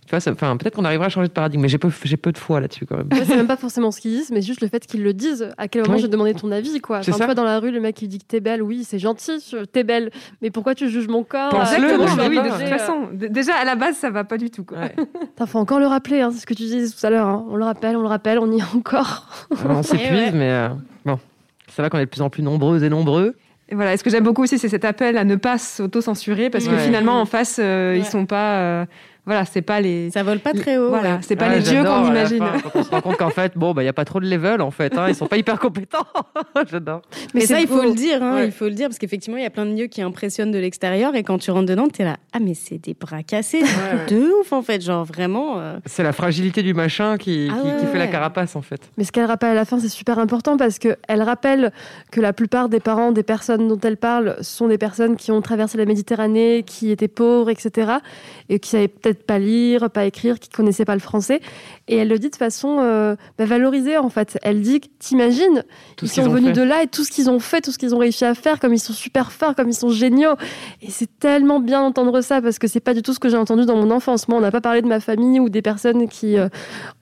tu vois, ça- enfin, peut-être qu'on arrivera à changer de paradigme, mais j'ai peu, j'ai peu de foi là-dessus quand même. C'est même pas forcément ce qu'ils disent, mais juste le fait qu'ils le disent. À quel moment Oui. j'ai demandé ton avis, quoi? Enfin, toi, dans la rue, le mec, il dit que t'es belle. Oui, c'est gentil, t'es belle. Mais pourquoi tu juges mon corps? Je vais oui, de toute euh, façon, déjà à la base, ça va pas du tout. Quoi. Ouais. [LAUGHS] Faut encore le rappeler, hein, c'est ce que tu disais tout à l'heure. hein. On le rappelle, on le rappelle, on y est encore. Alors, on s'épuise, [LAUGHS] ouais. mais euh, ça va qu'on est de plus en plus nombreuses et nombreux. Et voilà, et ce que j'aime beaucoup aussi, c'est cet appel à ne pas s'auto-censurer, parce que finalement, en face, euh, ils Ouais. sont pas. euh, voilà, c'est pas les. Ça vole pas très haut. Voilà, ouais. c'est pas Ouais, les dieux qu'on imagine. fin, quand on se rend compte qu'en fait, bon, bah, il n'y a pas trop de level en fait, hein, ils sont pas hyper compétents. [LAUGHS] j'adore. Mais, ça, c'est il faut le dire, hein, Ouais. il faut le dire, parce qu'effectivement, il y a plein de lieux qui impressionnent de l'extérieur, et quand tu rentres dedans, t'es là, ah mais c'est des bras cassés, de ouf en fait, genre vraiment. euh, C'est la fragilité du machin qui, Ah qui- ouais, qui fait la ouais. carapace en fait. Mais ce qu'elle rappelle à la fin, c'est super important parce qu'elle rappelle que la plupart des parents des personnes dont elle parle sont des personnes qui ont traversé la Méditerranée, qui étaient pauvres, etc. Et qui savaient peut-être pas lire, pas écrire, qui connaissaient pas le français. Et elle le dit de façon euh, bah, valorisée en fait. Elle dit, t'imagines, ils sont ont venus de là et tout ce qu'ils ont fait, tout ce qu'ils ont réussi à faire, comme ils sont super forts, comme ils sont géniaux. Et c'est tellement bien d'entendre ça parce que c'est pas du tout ce que j'ai entendu dans mon enfance. Moi, on n'a pas parlé de ma famille ou des personnes qui euh,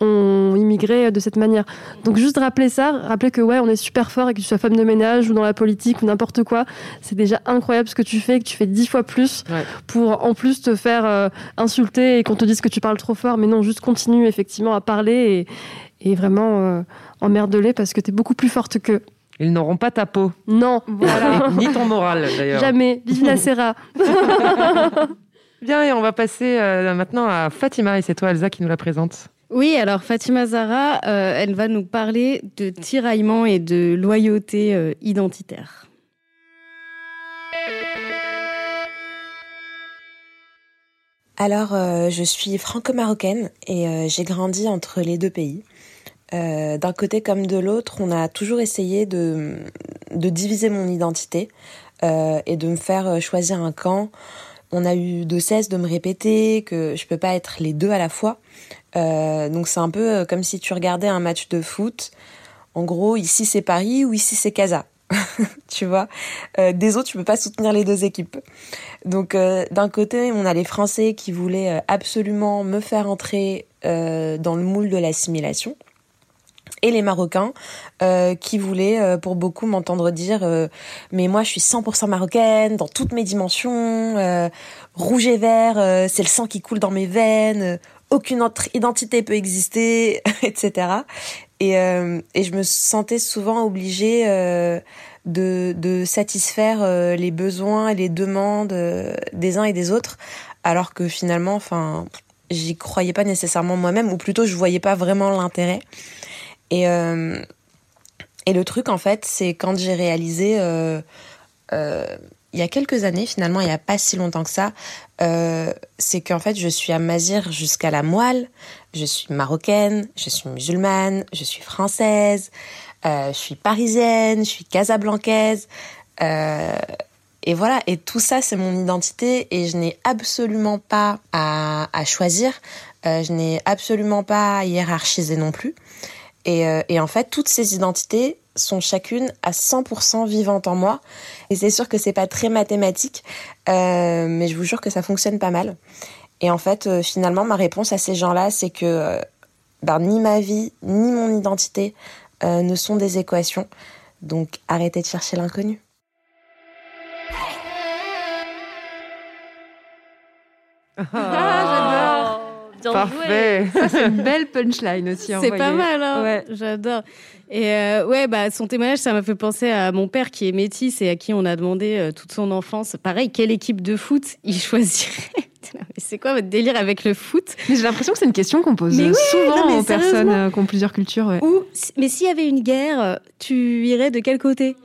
ont immigré de cette manière. Donc juste rappeler ça, rappeler que ouais, on est super fort et que tu sois femme de ménage ou dans la politique ou n'importe quoi, c'est déjà incroyable ce que tu fais, que tu fais dix fois plus Ouais. pour en plus te faire euh, insulter et qu'on te dise que tu parles trop fort. Mais non, juste continue effectivement à parler et, et vraiment euh, emmerde-les parce que t'es beaucoup plus forte qu'eux. Ils n'auront pas ta peau, Non, [LAUGHS] Et ni ton moral d'ailleurs. jamais. Vive Nacera. [LAUGHS] Bien, et on va passer euh, maintenant à Fatima, et c'est toi Elsa qui nous la présente. Oui, alors Fatima Zara, euh, elle va nous parler de tiraillement et de loyauté euh, identitaire. Alors, euh, je suis franco-marocaine et euh, j'ai grandi entre les deux pays. Euh, D'un côté comme de l'autre, on a toujours essayé de, de diviser mon identité euh, et de me faire euh, choisir un camp. On a eu de cesse de me répéter que je peux pas être les deux à la fois. Euh, donc c'est un peu comme si tu regardais un match de foot. En gros, ici c'est Paris ou ici c'est Casa. [LAUGHS] tu vois, euh, des autres, tu peux pas soutenir les deux équipes. Donc euh, d'un côté, on a les Français qui voulaient euh, absolument me faire entrer euh, dans le moule de l'assimilation. Et les Marocains euh, qui voulaient, euh, pour beaucoup, m'entendre dire Mais moi, je suis 100% marocaine dans toutes mes dimensions. rouge et vert, c'est le sang qui coule dans mes veines. aucune autre identité peut exister, [LAUGHS] etc. Et, euh, et je me sentais souvent obligée euh, de, satisfaire euh, les besoins et les demandes euh, des uns et des autres, alors que finalement, enfin, j'y croyais pas nécessairement moi-même, ou plutôt je voyais pas vraiment l'intérêt. Et, euh, et le truc, en fait, c'est quand j'ai réalisé, il y a quelques années, finalement, il n'y a pas si longtemps que ça, c'est qu'en fait, je suis à Mazir jusqu'à la moelle, je suis marocaine, je suis musulmane, je suis française, je suis parisienne, je suis casablancaise. Euh, et voilà, et tout ça, c'est mon identité et je n'ai absolument pas à, choisir, euh, je n'ai absolument pas à hiérarchiser non plus. Et, euh, en fait, toutes ces identités sont chacune à 100% vivantes en moi. Et c'est sûr que c'est pas très mathématique, euh, mais je vous jure que ça fonctionne pas mal. Et en fait, euh, finalement, ma réponse à ces gens-là, c'est que euh, ben, ni ma vie, ni mon identité euh, ne sont des équations. Donc arrêtez de chercher l'inconnu. Ah, Bien Parfait. joué. j'adore. Ça, c'est une belle punchline aussi. C'est pas mal, hein Ouais. J'adore. Et euh, ouais, bah son témoignage, ça m'a fait penser à mon père qui est métis et à qui on a demandé euh, toute son enfance, pareil, quelle équipe de foot il [LAUGHS] choisirait? C'est quoi votre délire avec le foot? Mais j'ai l'impression que c'est une question qu'on pose Mais oui, souvent non, aux personnes euh, qui ont plusieurs cultures. ouais. Ou, si- mais s'il y avait une guerre, tu irais de quel côté?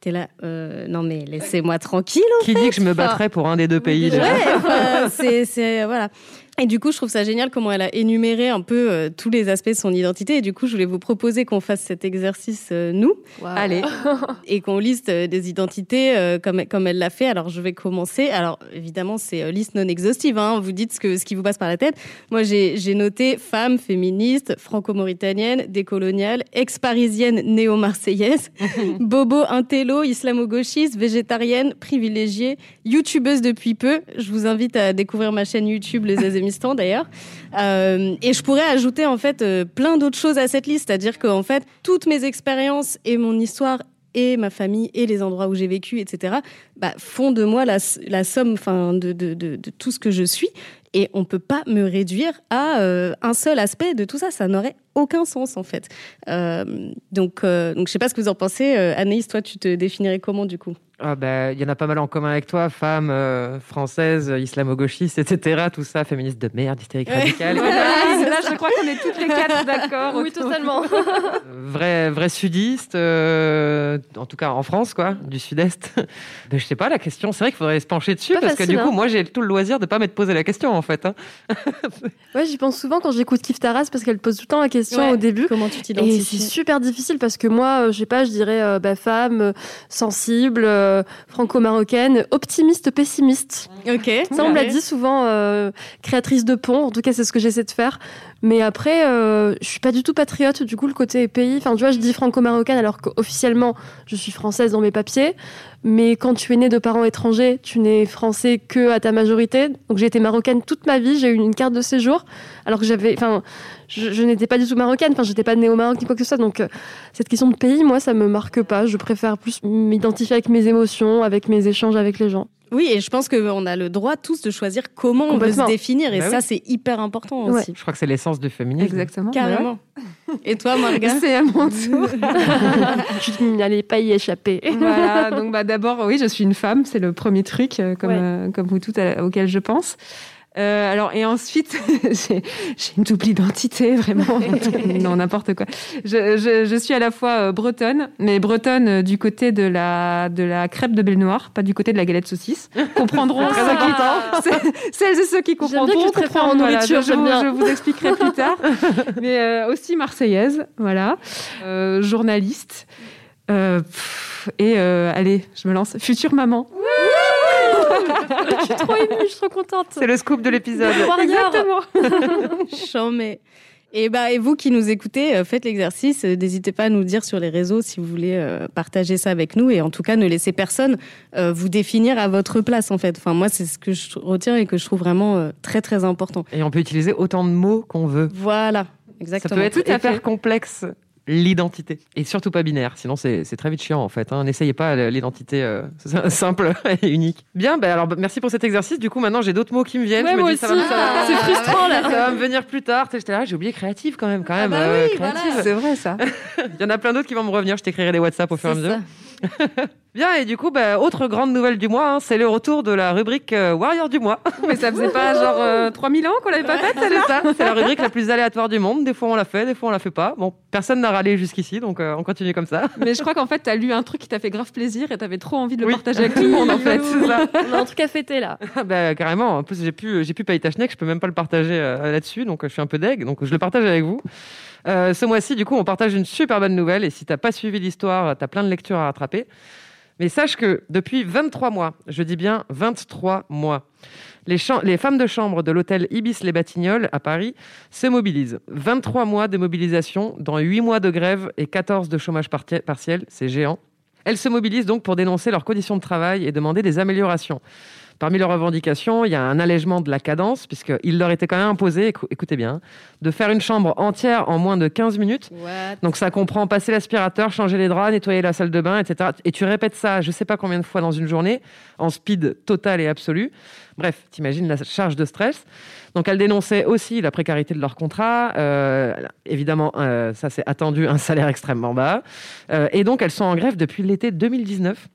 T'es là, euh, non mais laissez-moi tranquille. Qui dit que je me battrais pour un des deux pays déjà? Ouais, enfin, c'est, c'est voilà. Et du coup, je trouve ça génial comment elle a énuméré un peu euh, tous les aspects de son identité. Et du coup, je voulais vous proposer qu'on fasse cet exercice, euh, nous. Allez. [LAUGHS] et qu'on liste euh, des identités comme, comme elle l'a fait. Alors, je vais commencer. Alors, évidemment, c'est liste non exhaustive. Hein. Vous dites ce, que, ce qui vous passe par la tête. Moi, j'ai j'ai noté femme, féministe, franco-mauritanienne, décoloniale, ex-parisienne, néo-marseillaise, [LAUGHS] bobo, intello, islamo-gauchiste, végétarienne, privilégiée, youtubeuse depuis peu. Je vous invite à découvrir ma chaîne YouTube, Les D'ailleurs. Euh, et je pourrais ajouter, en fait, euh, plein d'autres choses à cette liste. C'est-à-dire qu'en fait, toutes mes expériences et mon histoire et ma famille et les endroits où j'ai vécu, etc., bah, font de moi la, la somme enfin, de, de, de, tout ce que je suis. Et on peut pas me réduire à euh, un seul aspect de tout ça. Ça n'aurait aucun sens, en fait. Euh, donc, euh, donc, je sais pas ce que vous en pensez. Euh, Anaïs, toi, tu te définirais comment, du coup? Ah bah, il y en a pas mal en commun avec toi, femme euh, française, islamo-gauchiste, etc. Tout ça, féministe de merde, hystérique radicale. [LAUGHS] Là, je crois qu'on est toutes les quatre d'accord. Oui, totalement. [LAUGHS] vrai, vrai sudiste, euh, en tout cas en France, quoi, du sud-est. [LAUGHS] Ben, je sais pas, la question, c'est vrai qu'il faudrait se pencher dessus Pas parce que facile, du coup, hein. moi, j'ai tout le loisir de pas m'être posé la question, en fait. hein. Ouais, j'y pense souvent quand j'écoute Kif Taras parce qu'elle pose tout le temps la question Ouais. au début. Comment tu Et c'est super difficile parce que moi, euh, je sais pas, je dirais euh, bah, femme, euh, sensible, euh, franco-marocaine, optimiste, pessimiste. Ok. Ça, on me l'a dit souvent, créatrice de pont. En tout cas, c'est ce que j'essaie de faire. Mais après, euh, je suis pas du tout patriote. Du coup, le côté pays. Enfin, tu vois, je dis franco-marocaine alors qu'officiellement, je suis française dans mes papiers. Mais quand tu es né de parents étrangers, tu n'es français que à ta majorité. Donc, j'ai été marocaine toute ma vie. J'ai eu une carte de séjour alors que j'avais. Enfin, je, je n'étais pas du tout marocaine. Enfin, j'étais pas née au Maroc ni quoi que ce soit. Donc, euh, cette question de pays, moi, ça me marque pas. Je préfère plus m'identifier avec mes émotions, avec mes échanges avec les gens. Oui, et je pense qu'on a le droit tous de choisir comment on veut se définir. Et Bah ça, oui. c'est hyper important Ouais. aussi. Je crois que c'est l'essence du féminisme. Exactement. Carrément. Et toi, Marga C'est à mon tour. [LAUGHS] je n'allais pas y échapper. voilà, donc bah, d'abord, oui, je suis une femme, c'est le premier truc, euh, comme, Ouais. euh, comme vous toutes, à- auquel je pense. Euh, alors et ensuite [LAUGHS] j'ai une double identité vraiment [LAUGHS] non n'importe quoi. Je, je, je suis à la fois euh, bretonne mais bretonne euh, du côté de la de la crêpe de belle noire pas du côté de la galette saucisse. Comprendront [LAUGHS] Très ceux qui- celles et ceux qui J'aime bien comprendront que en comprendront, nourriture, je vous expliquerai plus tard. Mais euh, aussi marseillaise voilà. Euh, journaliste. Euh, pff, et euh, allez je me lance. Future maman je suis trop émue, je suis trop contente. C'est le scoop de l'épisode. Warrior. Chant, mais. Et, bah, et vous qui nous écoutez, euh, faites l'exercice. Euh, N'hésitez pas à nous dire sur les réseaux si vous voulez euh, partager ça avec nous. Et en tout cas, ne laissez personne euh, vous définir à votre place, en fait. Enfin, moi, c'est ce que je retiens et que je trouve vraiment euh, très, très important. Et on peut utiliser autant de mots qu'on veut. Voilà, Ça exactement. peut être Tout à fait. complexe, l'identité. Et surtout pas binaire, sinon c'est très vite chiant en fait. hein. N'essayez pas l'identité euh, [LAUGHS] simple et unique. Bien, bah, alors merci pour cet exercice. Du coup, maintenant j'ai d'autres mots qui me viennent. Ouais, Je me dis, ça va C'est frustrant, là. [LAUGHS] Ça va me venir plus tard. J'étais là, j'ai oublié créative quand même. Quand même bah euh, oui, voilà. c'est vrai ça [LAUGHS] Il y en a plein d'autres qui vont me revenir. Je t'écrirai les WhatsApp au fur et à mesure. [LAUGHS] Bien, et du coup, bah, autre grande nouvelle du mois, hein, c'est le retour de la rubrique euh, Warrior du mois. mais ça faisait pas [LAUGHS] genre euh, 3000 ans qu'on l'avait pas faite C'est ça, c'est la rubrique la plus aléatoire du monde. Des fois on la fait, des fois on la fait pas. Bon, personne n'a râlé jusqu'ici, donc euh, on continue comme ça. Mais je crois qu'en fait, tu as lu un truc qui t'a fait grave plaisir et tu avais trop envie de le Oui. partager avec [LAUGHS] tout le monde, en fait. Ça. On a un truc à fêter là. bah, carrément. En plus, j'ai pu, j'ai pu payer Tachnek, je peux même pas le partager euh, là-dessus, donc euh, je suis un peu deg, donc je le partage avec vous. Euh, ce mois-ci, du coup, on partage une super bonne nouvelle, et si t'as pas suivi l'histoire, t'as plein de lectures à rattraper. Mais sache que depuis 23 mois, je dis bien 23 mois, les, femmes de chambre de l'hôtel Ibis Les Batignolles à Paris se mobilisent. 23 mois de mobilisation, dans 8 mois de grève et 14 de chômage parti- partiel, c'est géant. Elles se mobilisent donc pour dénoncer leurs conditions de travail et demander des améliorations. Parmi leurs revendications, il y a un allègement de la cadence, puisqu'il leur était quand même imposé, écou- écoutez bien, de faire une chambre entière en moins de 15 minutes. What? Donc ça comprend passer l'aspirateur, changer les draps, nettoyer la salle de bain, etc. Et tu répètes ça, je sais pas combien de fois dans une journée, en speed total et absolu. Bref, t'imagines la charge de stress. Donc elle dénonçait aussi la précarité de leur contrat. Euh, évidemment, euh, ça c'est attendu, un salaire extrêmement bas. Euh, et donc elles sont en grève depuis l'été 2019.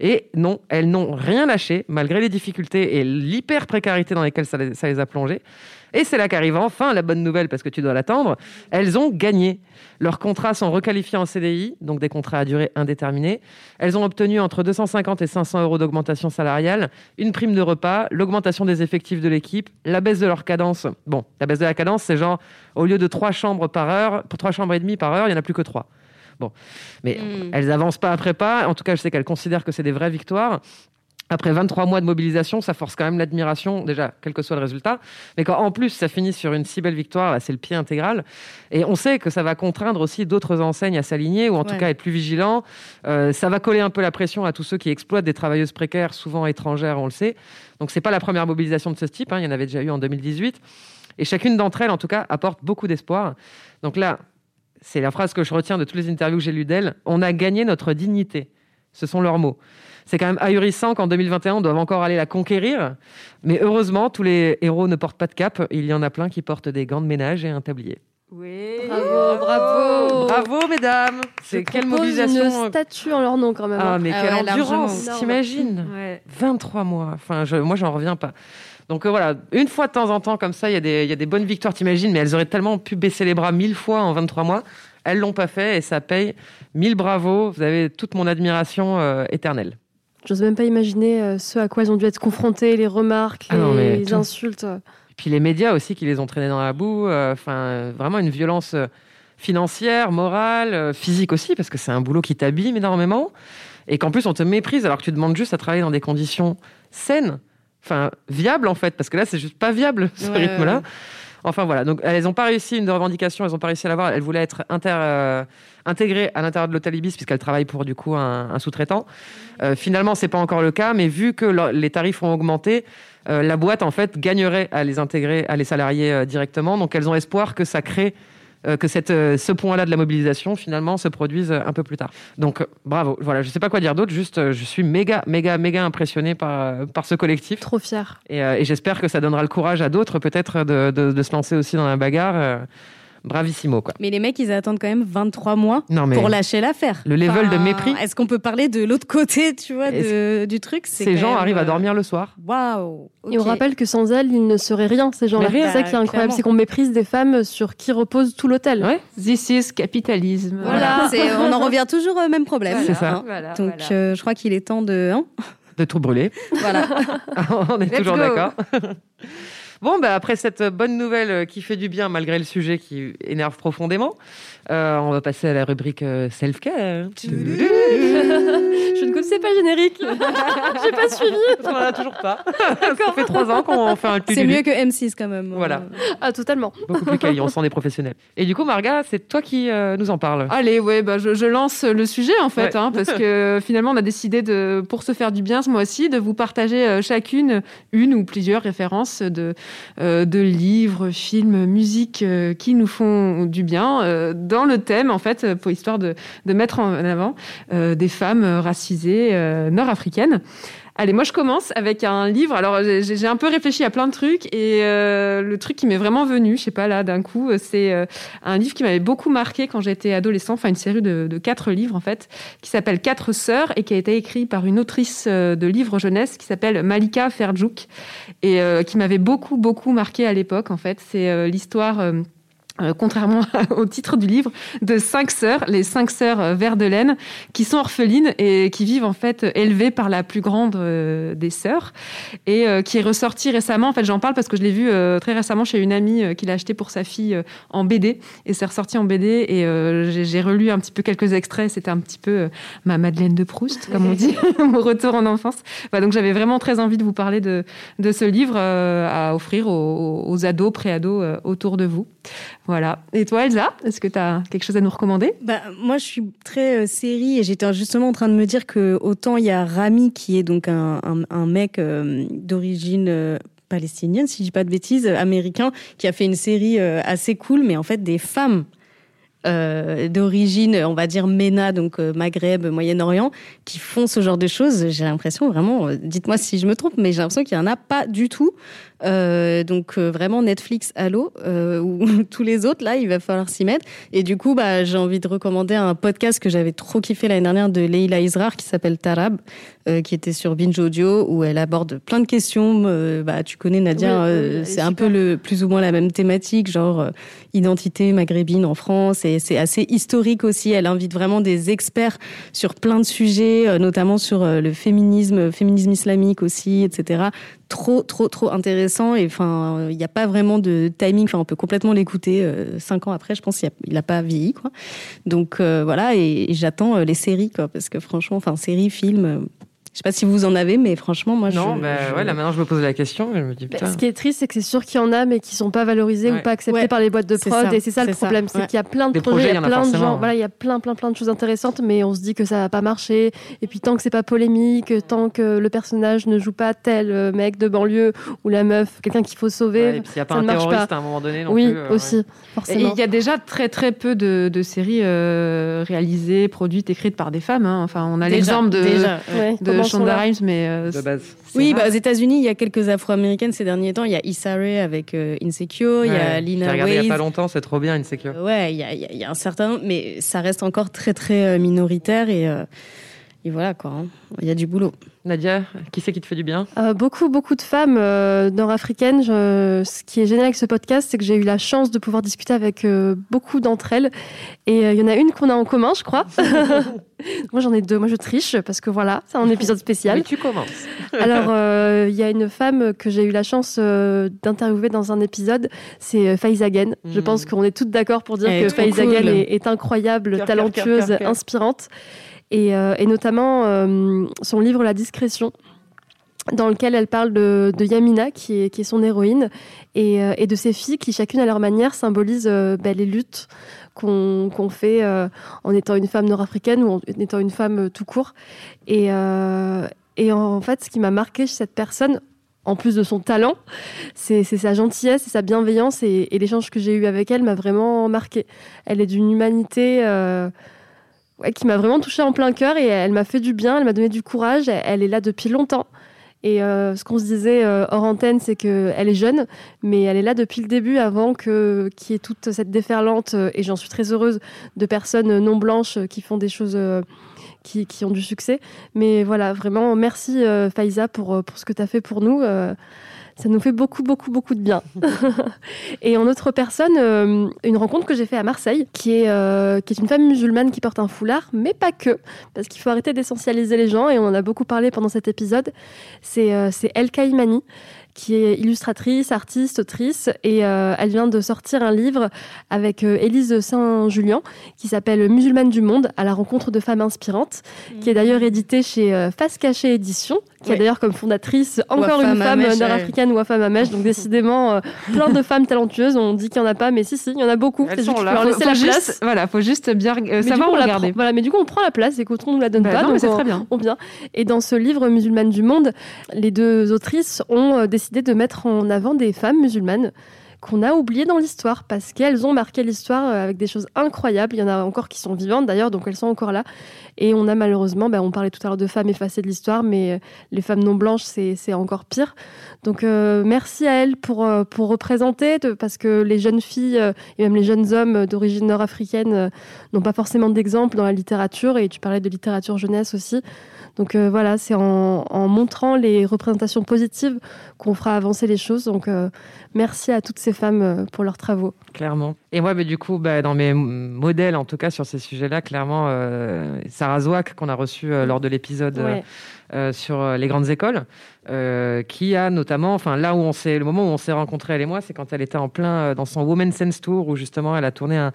Et non, elles n'ont rien lâché, malgré les difficultés et l'hyper précarité dans lesquelles ça les, ça les a plongées. Et c'est là qu'arrive enfin la bonne nouvelle, parce que tu dois l'attendre. Elles ont gagné. Leurs contrats sont requalifiés en CDI, donc des contrats à durée indéterminée. Elles ont obtenu entre 250 et 500 euros d'augmentation salariale, une prime de repas, l'augmentation des effectifs de l'équipe, la baisse de leur cadence. Bon, la baisse de la cadence, c'est genre, au lieu de trois chambres par heure, pour trois chambres et demie par heure, il n'y en a plus que trois. Bon, mais Mm. elles avancent pas après pas. En tout cas, je sais qu'elles considèrent que c'est des vraies victoires. Après 23 mois de mobilisation, ça force quand même l'admiration, déjà, quel que soit le résultat. Mais quand en plus ça finit sur une si belle victoire, c'est le pied intégral. Et on sait que ça va contraindre aussi d'autres enseignes à s'aligner, ou en tout cas être plus vigilants. Euh, ça va coller un peu la pression à tous ceux qui exploitent des travailleuses précaires, souvent étrangères, on le sait. Donc c'est pas la première mobilisation de ce type, hein, il y en avait déjà eu en 2018. Et chacune d'entre elles, en tout cas, apporte beaucoup d'espoir. Donc là, c'est la phrase que je retiens de toutes les interviews que j'ai lues d'elles. On a gagné notre dignité. Ce sont leurs mots. C'est quand même ahurissant qu'en 2021, on doive encore aller la conquérir. Mais heureusement, tous les héros ne portent pas de cap. Il y en a plein qui portent des gants de ménage et un tablier. Oui. Bravo, bravo. Bravo, mesdames C'est quelle mobilisation une statue en leur nom quand même. Ah, hein. mais Ah quelle ouais, endurance. T'imagines Ouais. 23 mois. Enfin, je, moi, j'en reviens pas. Donc euh, voilà, une fois de temps en temps, comme ça, il y, a des- il y a des bonnes victoires, t'imagines, mais elles auraient tellement pu baisser les bras mille fois en 23 mois. Elles l'ont pas fait et ça paye. Mille bravos. Vous avez toute mon admiration euh, éternelle. J'ose même pas imaginer euh, ce à quoi ils ont dû être confrontés, les remarques, Ah non, les tout. insultes. Et puis les médias aussi qui les ont traînés dans la boue. euh, Enfin, vraiment une violence financière, morale, physique aussi, parce que c'est un boulot qui t'abîme énormément. Et qu'en plus, on te méprise alors que tu demandes juste à travailler dans des conditions saines, enfin, viables en fait, parce que là, c'est juste pas viable ce Ouais, rythme-là. ouais. Enfin voilà, donc elles n'ont pas réussi une revendication, elles n'ont pas réussi à l'avoir. Elles voulaient être inter, euh, intégrées à l'intérieur de l'hôtel Ibis puisqu'elles travaillent pour du coup un, un sous-traitant. Euh, finalement, c'est pas encore le cas, mais vu que leur- les tarifs ont augmenté, euh, la boîte en fait gagnerait à les intégrer, à les salariés euh, directement. Donc elles ont espoir que ça crée que cette, euh, ce point-là de la mobilisation finalement se produise euh, un peu plus tard. Donc euh, bravo. Voilà, je sais pas quoi dire d'autre. Juste, euh, je suis méga, méga, méga impressionné par euh, par ce collectif. Trop fier. Et, euh, et j'espère que ça donnera le courage à d'autres peut-être de, de- de se lancer aussi dans la bagarre. Bravissimo quoi. Mais les mecs, ils attendent quand même 23 mois Non mais pour lâcher l'affaire. le level de mépris. Est-ce qu'on peut parler de l'autre côté, tu vois, de- du truc? C'est Ces gens même, arrivent à euh, dormir le soir. Waouh. Et on rappelle que sans elles, ils ne seraient rien, ces gens-là. C'est ça qui est incroyable, c'est qu'on méprise des femmes sur qui repose tout l'hôtel. Ouais. This is capitalisme. Voilà, on en [LAUGHS] revient toujours au même problème. C'est ça. hein. Voilà, Donc, voilà. euh, je crois qu'il est temps de. hein De tout brûler. voilà. [LAUGHS] On est Let's toujours d'accord. [LAUGHS] Bon, bah, après cette bonne nouvelle euh, qui fait du bien malgré le sujet qui énerve profondément, euh, on va passer à la rubrique euh, self-care. [LAUGHS] Je ne connaissais pas le générique. [LAUGHS] J'ai pas suivi. On n'en a toujours pas. [LAUGHS] Ça fait trois ans qu'on fait un C'est mieux que M6 quand même. Voilà. Ah, totalement. Beaucoup plus quali, on sent des professionnels. Et du coup, Marga, c'est toi qui euh, nous en parle. Allez, ouais, bah, je, je lance le sujet en fait, Ouais. hein, parce que finalement on a décidé de, pour se faire du bien ce mois-ci, de vous partager euh, chacune une ou plusieurs références de, euh, de livres, films, musiques euh, qui nous font du bien euh, dans le thème en fait, euh, pour histoire de, mettre en avant euh, des femmes euh, racisées nord-africaines. Allez, moi je commence avec un livre. Alors j'ai un peu réfléchi à plein de trucs et le truc qui m'est vraiment venu, je sais pas là d'un coup, c'est un livre qui m'avait beaucoup marqué quand j'étais adolescent, enfin une série de, quatre livres en fait, qui s'appelle Quatre sœurs et qui a été écrit par une autrice de livres jeunesse qui s'appelle Malika Ferjouk et qui m'avait beaucoup beaucoup marqué à l'époque en fait. C'est l'histoire. Euh, contrairement [LAUGHS] au titre du livre, de cinq sœurs, les cinq sœurs euh, Verdelaine, qui sont orphelines et qui vivent en fait élevées par la plus grande euh, des sœurs et qui est ressorti récemment. En fait, j'en parle parce que je l'ai vu très récemment chez une amie qui l'a acheté pour sa fille en BD et c'est ressorti en BD et j'ai relu un petit peu quelques extraits. C'était un petit peu ma Madeleine de Proust, comme on dit, [LAUGHS] mon retour en enfance. Donc j'avais vraiment très envie de vous parler de, ce livre à offrir aux, ados, pré-ados autour de vous. Voilà. Et toi, Elsa, est-ce que tu as quelque chose à nous recommander? Bah, moi, je suis très euh, série et j'étais justement en train de me dire que autant il y a Rami qui est donc un, mec euh, d'origine euh, palestinienne, si je dis pas de bêtises, américain, qui a fait une série assez cool, mais en fait des femmes d'origine, on va dire MENA, donc Maghreb, Moyen-Orient, qui font ce genre de choses. J'ai l'impression vraiment, dites-moi si je me trompe, mais j'ai l'impression qu'il y en a pas du tout. Euh, donc euh, vraiment Netflix Allo euh, ou [LAUGHS] tous les autres là, il va falloir s'y mettre. Et du coup, bah, j'ai envie de recommander un podcast que j'avais trop kiffé l'année dernière de Leila Israr qui s'appelle Tarab, qui était sur Binge Audio où elle aborde plein de questions. Bah, tu connais Nadia, Oui, c'est un peu le plus ou moins la même thématique, genre identité maghrébine en France. Et c'est assez historique aussi. Elle invite vraiment des experts sur plein de sujets, notamment sur le féminisme, féminisme islamique aussi, etc. Trop, trop, trop intéressant. Et enfin, il n'y a pas vraiment de timing. Enfin, on peut complètement l'écouter euh, cinq ans après. Je pense qu'il n'a pas vieilli, quoi. Donc euh, voilà. Et, et j'attends euh, les séries, quoi, parce que franchement, enfin, séries, films. Je sais pas si vous en avez, mais franchement, moi, Non, je, bah, je- ouais, là maintenant je me pose la question et je me dis Bah, putain. ce qui est triste, c'est que c'est sûr qu'il y en a, mais qui sont pas valorisés Ouais. ou pas acceptés Ouais, par les boîtes de prod. ça, et c'est ça le problème, c'est qu'il y a plein de Des projets, il y a plein de gens. Voilà, il y a plein, plein, plein de choses intéressantes, mais on se dit que ça va pas marcher. Et puis tant que c'est pas polémique, tant que le personnage ne joue pas tel euh, mec de banlieue ou la meuf, quelqu'un qu'il faut sauver, Ouais, et puis il n'y a pas ça un ne marche terroriste pas. à un moment donné non oui, plus. euh, aussi, Et forcément. il y a déjà très très peu de, de séries euh, réalisées, produites, écrites par des femmes. hein. Enfin, on a Déjà, l'exemple de, déjà, Ouais, de Shonda. Rhimes, mais euh, De base. c'est Oui, bah, aux États-Unis, il y a quelques Afro-américaines ces derniers temps. Il y a Issa Rae avec euh, Insecure, il y a Ouais, Lina J'ai regardé il n'y a pas Waithe. longtemps, c'est trop bien, Insecure. Ouais, il y a, il y a- il y a un certain, mais ça reste encore très très euh, minoritaire et, euh, et voilà quoi. hein. Il y a du boulot. Nadia, qui c'est qui te fait du bien? Euh, beaucoup, beaucoup de femmes euh, nord-africaines. Je- Ce qui est génial avec ce podcast, c'est que j'ai eu la chance de pouvoir discuter avec euh, beaucoup d'entre elles. Et euh, il y en a une qu'on a en commun, je crois. [LAUGHS] moi, j'en ai deux. Moi, je triche parce que voilà, c'est un épisode spécial. Mais tu commences. [LAUGHS] Alors, euh, il y a une femme que j'ai eu la chance euh, d'interviewer dans un épisode, c'est euh, Faiza Ghen. Je Mhm. pense qu'on est toutes d'accord pour dire Elle que trop Faiza cool. Est, est incroyable, Cœur, cœur, talentueuse, cœur, cœur. inspirante. Et, euh, et notamment euh, son livre La discrétion dans lequel elle parle de, Yamina, qui est, son héroïne, et, euh, et de ses filles qui, chacune à leur manière, symbolisent bah, les luttes qu'on fait en étant une femme nord-africaine ou en étant une femme tout court. Et, en fait, ce qui m'a marqué chez cette personne, en plus de son talent, c'est sa gentillesse et sa bienveillance, et l'échange que j'ai eu avec elle m'a vraiment marqué. Elle est d'une humanité... qui m'a vraiment touchée en plein cœur et elle m'a fait du bien, elle m'a donné du courage. Elle, est là depuis longtemps. Et euh, ce qu'on se disait euh, hors antenne, c'est qu'elle est jeune, mais elle est là depuis le début, avant que qu'il y ait toute cette déferlante, euh, et j'en suis très heureuse, de personnes non blanches qui font des choses qui, qui ont du succès. Mais voilà, vraiment, merci Faiza pour, pour ce que tu as fait pour nous. Ça nous fait beaucoup, beaucoup, beaucoup de bien. [LAUGHS] et en autre personne, euh, une rencontre que j'ai fait à Marseille, qui est, euh, qui est une femme musulmane qui porte un foulard, mais pas que, parce qu'il faut arrêter d'essentialiser les gens, et on en a beaucoup parlé pendant cet épisode. C'est euh, El Kaimani, qui est illustratrice, artiste, autrice, et euh, elle vient de sortir un livre avec euh, Élise Saint-Julien, qui s'appelle Musulmane du monde, à la rencontre de femmes inspirantes, qui est d'ailleurs édité chez euh, Face Cachée Édition, qui a d'ailleurs comme fondatrice encore une femme nord-africaine, Wafam Hamesh, donc décidément euh, plein de femmes talentueuses. On dit qu'il n'y en a pas, mais si, si, il y en a beaucoup. Elles sont là. faut Faut, laisser faut la juste, place. voilà, faut juste bien euh, savoir coup, regarder. prend- voilà, mais du coup, on prend la place et qu'autrement, on nous la donne Bah pas. non, mais donc c'est très bien. on vient. Et dans ce livre Musulmane du monde, les deux autrices ont euh, décidé de mettre en avant des femmes musulmanes qu'on a oubliées dans l'histoire parce qu'elles ont marqué l'histoire euh, avec des choses incroyables. Il y en a encore qui sont vivantes d'ailleurs, donc elles sont encore là. Et on a malheureusement, ben, on parlait tout à l'heure de femmes effacées de l'histoire, mais euh, les femmes non blanches, c'est encore pire. Donc euh, merci à elles pour, pour représenter, parce que les jeunes filles et même les jeunes hommes d'origine nord-africaine n'ont pas forcément d'exemple dans la littérature, et tu parlais de littérature jeunesse aussi. Donc euh, voilà, c'est en, montrant les représentations positives qu'on fera avancer les choses. Donc euh, merci à toutes ces femmes euh, pour leurs travaux. Clairement. Et moi, mais du coup, bah, dans mes modèles, en tout cas sur ces sujets-là, clairement, euh, Sarah Zouak, qu'on a reçu euh, lors de l'épisode Ouais. euh, sur les grandes écoles, qui a notamment, enfin là où on s'est, le moment où on s'est rencontrés, elle et moi, c'est quand elle était en plein dans son Women's Sense Tour, où justement elle a tourné un,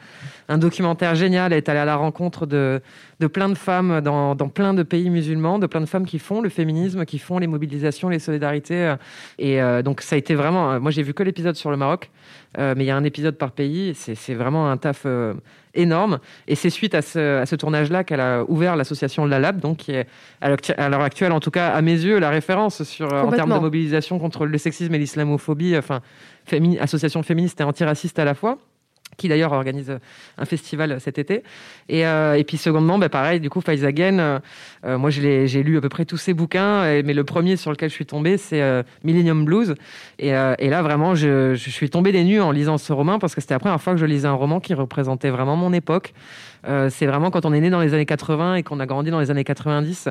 un documentaire génial, elle est allée à la rencontre de, de plein de femmes dans, dans plein de pays musulmans, de plein de femmes qui font le féminisme, qui font les mobilisations, les solidarités. et donc ça a été vraiment, moi j'ai vu que l'épisode sur le Maroc, euh, mais il y a un épisode par pays, c'est vraiment un taf euh, énorme. Et c'est suite à ce, à ce tournage-là qu'elle a ouvert l'association Lalab, donc qui est à l'heure actuelle, en tout cas à mes yeux, la référence sur, euh, en termes de mobilisation contre le sexisme et l'islamophobie, enfin, fémini- association féministe et antiraciste à la fois. Qui d'ailleurs organise un festival cet été. Et, euh, et puis secondement, bah, pareil, du coup, Faiz Again, euh, euh, moi j'ai lu à peu près tous ses bouquins, mais le premier sur lequel je suis tombé, c'est Millennium Blues. Et, et, là, vraiment, je, je, suis tombé des nues en lisant ce roman, parce que c'était la première fois que je lisais un roman qui représentait vraiment mon époque. c'est vraiment quand on est né dans les années 80 et qu'on a grandi dans les années 90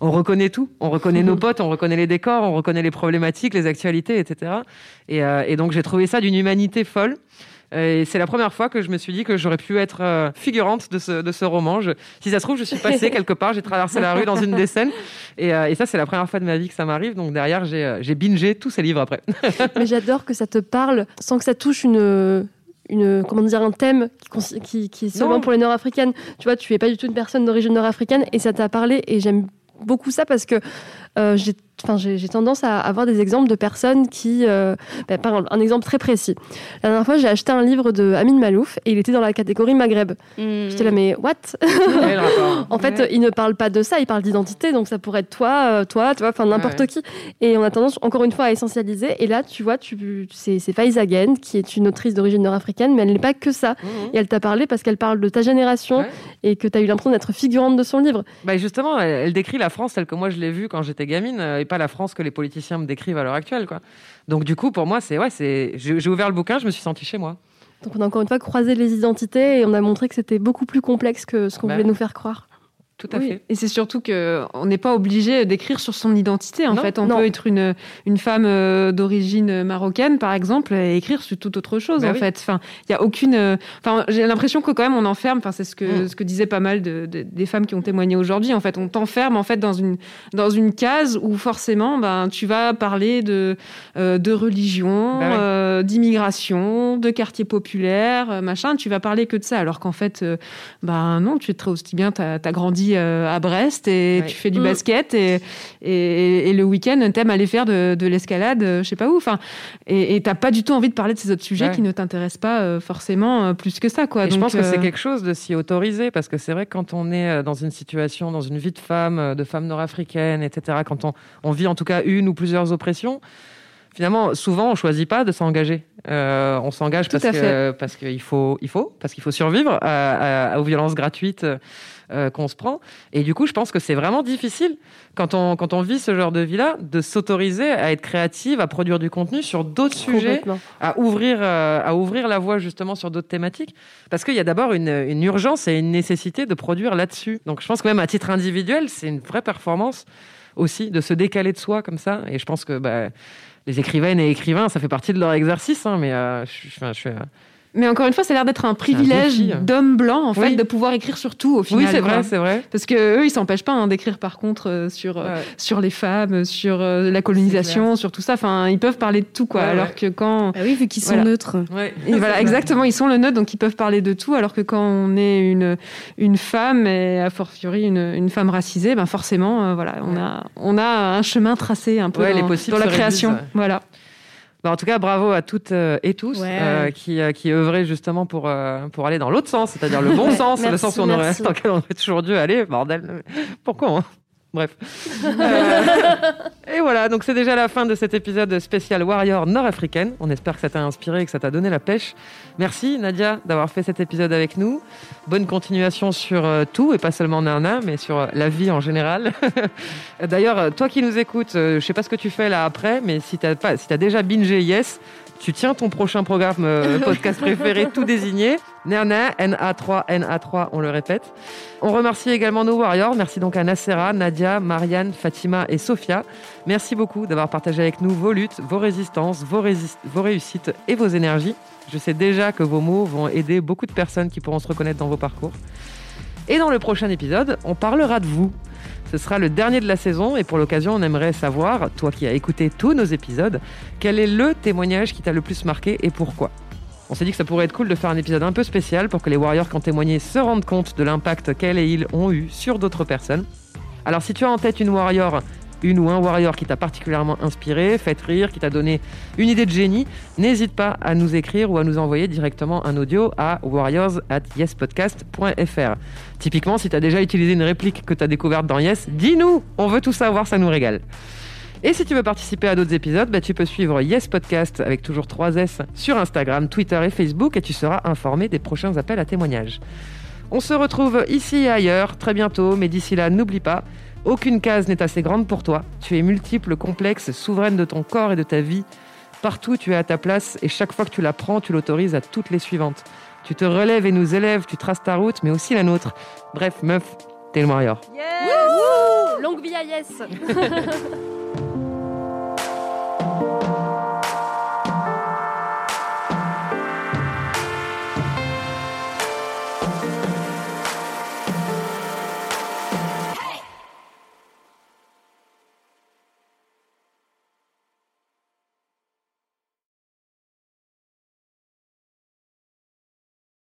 on reconnaît tout. On reconnaît [LAUGHS] nos potes, on reconnaît les décors, on reconnaît les problématiques, les actualités, etc. Et, et donc j'ai trouvé ça d'une humanité folle. Et c'est la première fois que je me suis dit que j'aurais pu être euh, figurante de ce, de ce roman. si ça se trouve, je suis passée [LAUGHS] quelque part, j'ai traversé la rue dans une des scènes. Et, euh, et ça, c'est la première fois de ma vie que ça m'arrive. Donc derrière, j'ai, euh, bingé tous ces livres après. [LAUGHS] Mais j'adore que ça te parle sans que ça touche une une comment dire un thème qui, qui, qui est seulement pour les Nord-africaines. Tu vois, tu es pas du tout une personne d'origine nord-africaine et ça t'a parlé et j'aime beaucoup ça parce que euh, j'ai enfin, j'ai tendance à avoir des exemples de personnes qui, euh, bah, par exemple, un exemple très précis. La dernière fois, j'ai acheté un livre de Amin Malouf et il était dans la catégorie Maghreb. Mmh. J'étais là, mais what? [LAUGHS] En fait, il ne parle pas de ça, il parle d'identité, donc ça pourrait être toi, euh, toi, tu vois, enfin n'importe qui. Et on a tendance, encore une fois, à essentialiser. Et là, tu vois, tu, c'est Faiza qui est une autrice d'origine nord-africaine, mais elle n'est pas que ça. Mmh. Et elle t'a parlé parce qu'elle parle de ta génération et que tu as eu l'impression d'être figurante de son livre. Bah justement, elle, décrit la France telle que moi je l'ai vue quand j'étais gamine pas la France que les politiciens me décrivent à l'heure actuelle. Quoi. Donc du coup, pour moi, c'est ouais, c'est j'ai ouvert le bouquin, je me suis senti chez moi. Donc on a encore une fois croisé les identités et on a montré que c'était beaucoup plus complexe que ce qu'on bah voulait nous faire croire. Tout à fait. Et c'est surtout qu'on n'est pas obligé d'écrire sur son identité. En fait, on peut être une, une femme euh, d'origine marocaine, par exemple, et écrire sur toute autre chose. Bah en fait, enfin, il y a aucune. Euh, enfin, j'ai l'impression que quand même on enferme. Enfin, c'est ce que mm. ce que disaient pas mal de, des femmes qui ont témoigné aujourd'hui. En fait, on t'enferme en fait dans une dans une case où forcément, ben, tu vas parler de euh, de religion, bah d'immigration, de quartier populaire, machin. Tu vas parler que de ça, alors qu'en fait, ben non, tu es très aussi bien. T'as as grandi euh, à Brest et tu fais du mm. basket et, et, le week-end, t'aimes aller faire de, l'escalade, euh, je sais pas où. Enfin, et t'as pas du tout envie de parler de ces autres sujets qui ne t'intéressent pas euh, forcément plus que ça. Quoi. je pense que c'est quelque chose de s'y autoriser parce que c'est vrai que quand on est dans une situation, dans une vie de femme, de femme nord-africaine, etc., quand on, on vit en tout cas une ou plusieurs oppressions, finalement, souvent, on choisit pas de s'engager. on s'engage parce que parce qu'il faut, il faut, parce qu'il faut survivre aux violences gratuites euh, qu'on se prend. Et du coup, je pense que c'est vraiment difficile quand on, quand on vit ce genre de vie-là de s'autoriser à être créative, à produire du contenu sur d'autres sujets, à ouvrir, euh, à ouvrir la voie justement sur d'autres thématiques. Parce qu'il y a d'abord une, une, urgence et une nécessité de produire là-dessus. Donc je pense que même à titre individuel, c'est une vraie performance aussi de se décaler de soi comme ça. Et je pense que bah, les écrivaines et écrivains, ça fait partie de leur exercice. Hein, mais euh, je, je, je, mais encore une fois, ça a l'air d'être un privilège d'homme blanc, en fait, de pouvoir écrire sur tout, au final. Oui, c'est vrai, c'est vrai. Parce que eux, ils s'empêchent pas hein, d'écrire, par contre, euh, sur, euh, sur les femmes, sur euh, la colonisation, sur tout ça. Enfin, ils peuvent parler de tout, quoi. alors que quand. Ah oui, vu qu'ils sont neutres. Et [LAUGHS] voilà, exactement, ils sont le neutre, donc ils peuvent parler de tout. Alors que quand on est une, une femme, et a fortiori une, une femme racisée, ben forcément, voilà, on, a, on a un chemin tracé un peu dans, les dans la création. Voilà. Bah, en tout cas, bravo à toutes euh, et tous euh, qui, euh, qui œuvraient justement pour, pour aller dans l'autre sens, c'est-à-dire le bon [LAUGHS] sens, le sens où on aurait, [LAUGHS] dans lequel on aurait toujours dû aller. Bordel, pourquoi hein? Bref. [LAUGHS] et voilà, donc c'est déjà la fin de cet épisode spécial Warrior nord-africaine. On espère que ça t'a inspiré et que ça t'a donné la pêche. Merci Nadia d'avoir fait cet épisode avec nous. Bonne continuation sur tout, et pas seulement Nana, mais sur la vie en général. [LAUGHS] D'ailleurs, toi qui nous écoutes, je sais pas ce que tu fais là après, mais si si as déjà bingé Yes, tu tiens ton prochain programme euh, [LAUGHS] podcast préféré tout désigné. Nana, NA3, NA3, on le répète. On remercie également nos warriors. Merci donc à Nacera, Nadia, Marianne, Fatima et Sophia. Merci beaucoup d'avoir partagé avec nous vos luttes, vos résistances, vos, vos réussites et vos énergies. Je sais déjà que vos mots vont aider beaucoup de personnes qui pourront se reconnaître dans vos parcours. Et dans le prochain épisode, on parlera de vous. Ce sera le dernier de la saison et pour l'occasion, on aimerait savoir, toi qui as écouté tous nos épisodes, quel est le témoignage qui t'a le plus marqué et pourquoi? On s'est dit que ça pourrait être cool de faire un épisode un peu spécial pour que les Warriors qui ont témoigné se rendent compte de l'impact qu'elles et ils ont eu sur d'autres personnes. Alors si tu as en tête une Warrior une ou un warrior qui t'a particulièrement inspiré, fait rire, qui t'a donné une idée de génie, n'hésite pas à nous écrire ou à nous envoyer directement un audio à warriors at yespodcast.fr. Typiquement, si tu as déjà utilisé une réplique que tu découverte dans Yes, dis-nous, on veut tout savoir, ça nous régale. Et si tu veux participer à d'autres épisodes, bah, tu peux suivre Yes Podcast avec toujours 3 S sur Instagram, Twitter et Facebook et tu seras informé des prochains appels à témoignages. On se retrouve ici et ailleurs très bientôt, mais d'ici là, n'oublie pas, aucune case n'est assez grande pour toi. Tu es multiple, complexe, souveraine de ton corps et de ta vie. Partout, tu es à ta place et chaque fois que tu la prends, tu l'autorises à toutes les suivantes. Tu te relèves et nous élèves, tu traces ta route, mais aussi la nôtre. Bref, meuf, t'es le meilleur. Longue vie à Yes [LAUGHS]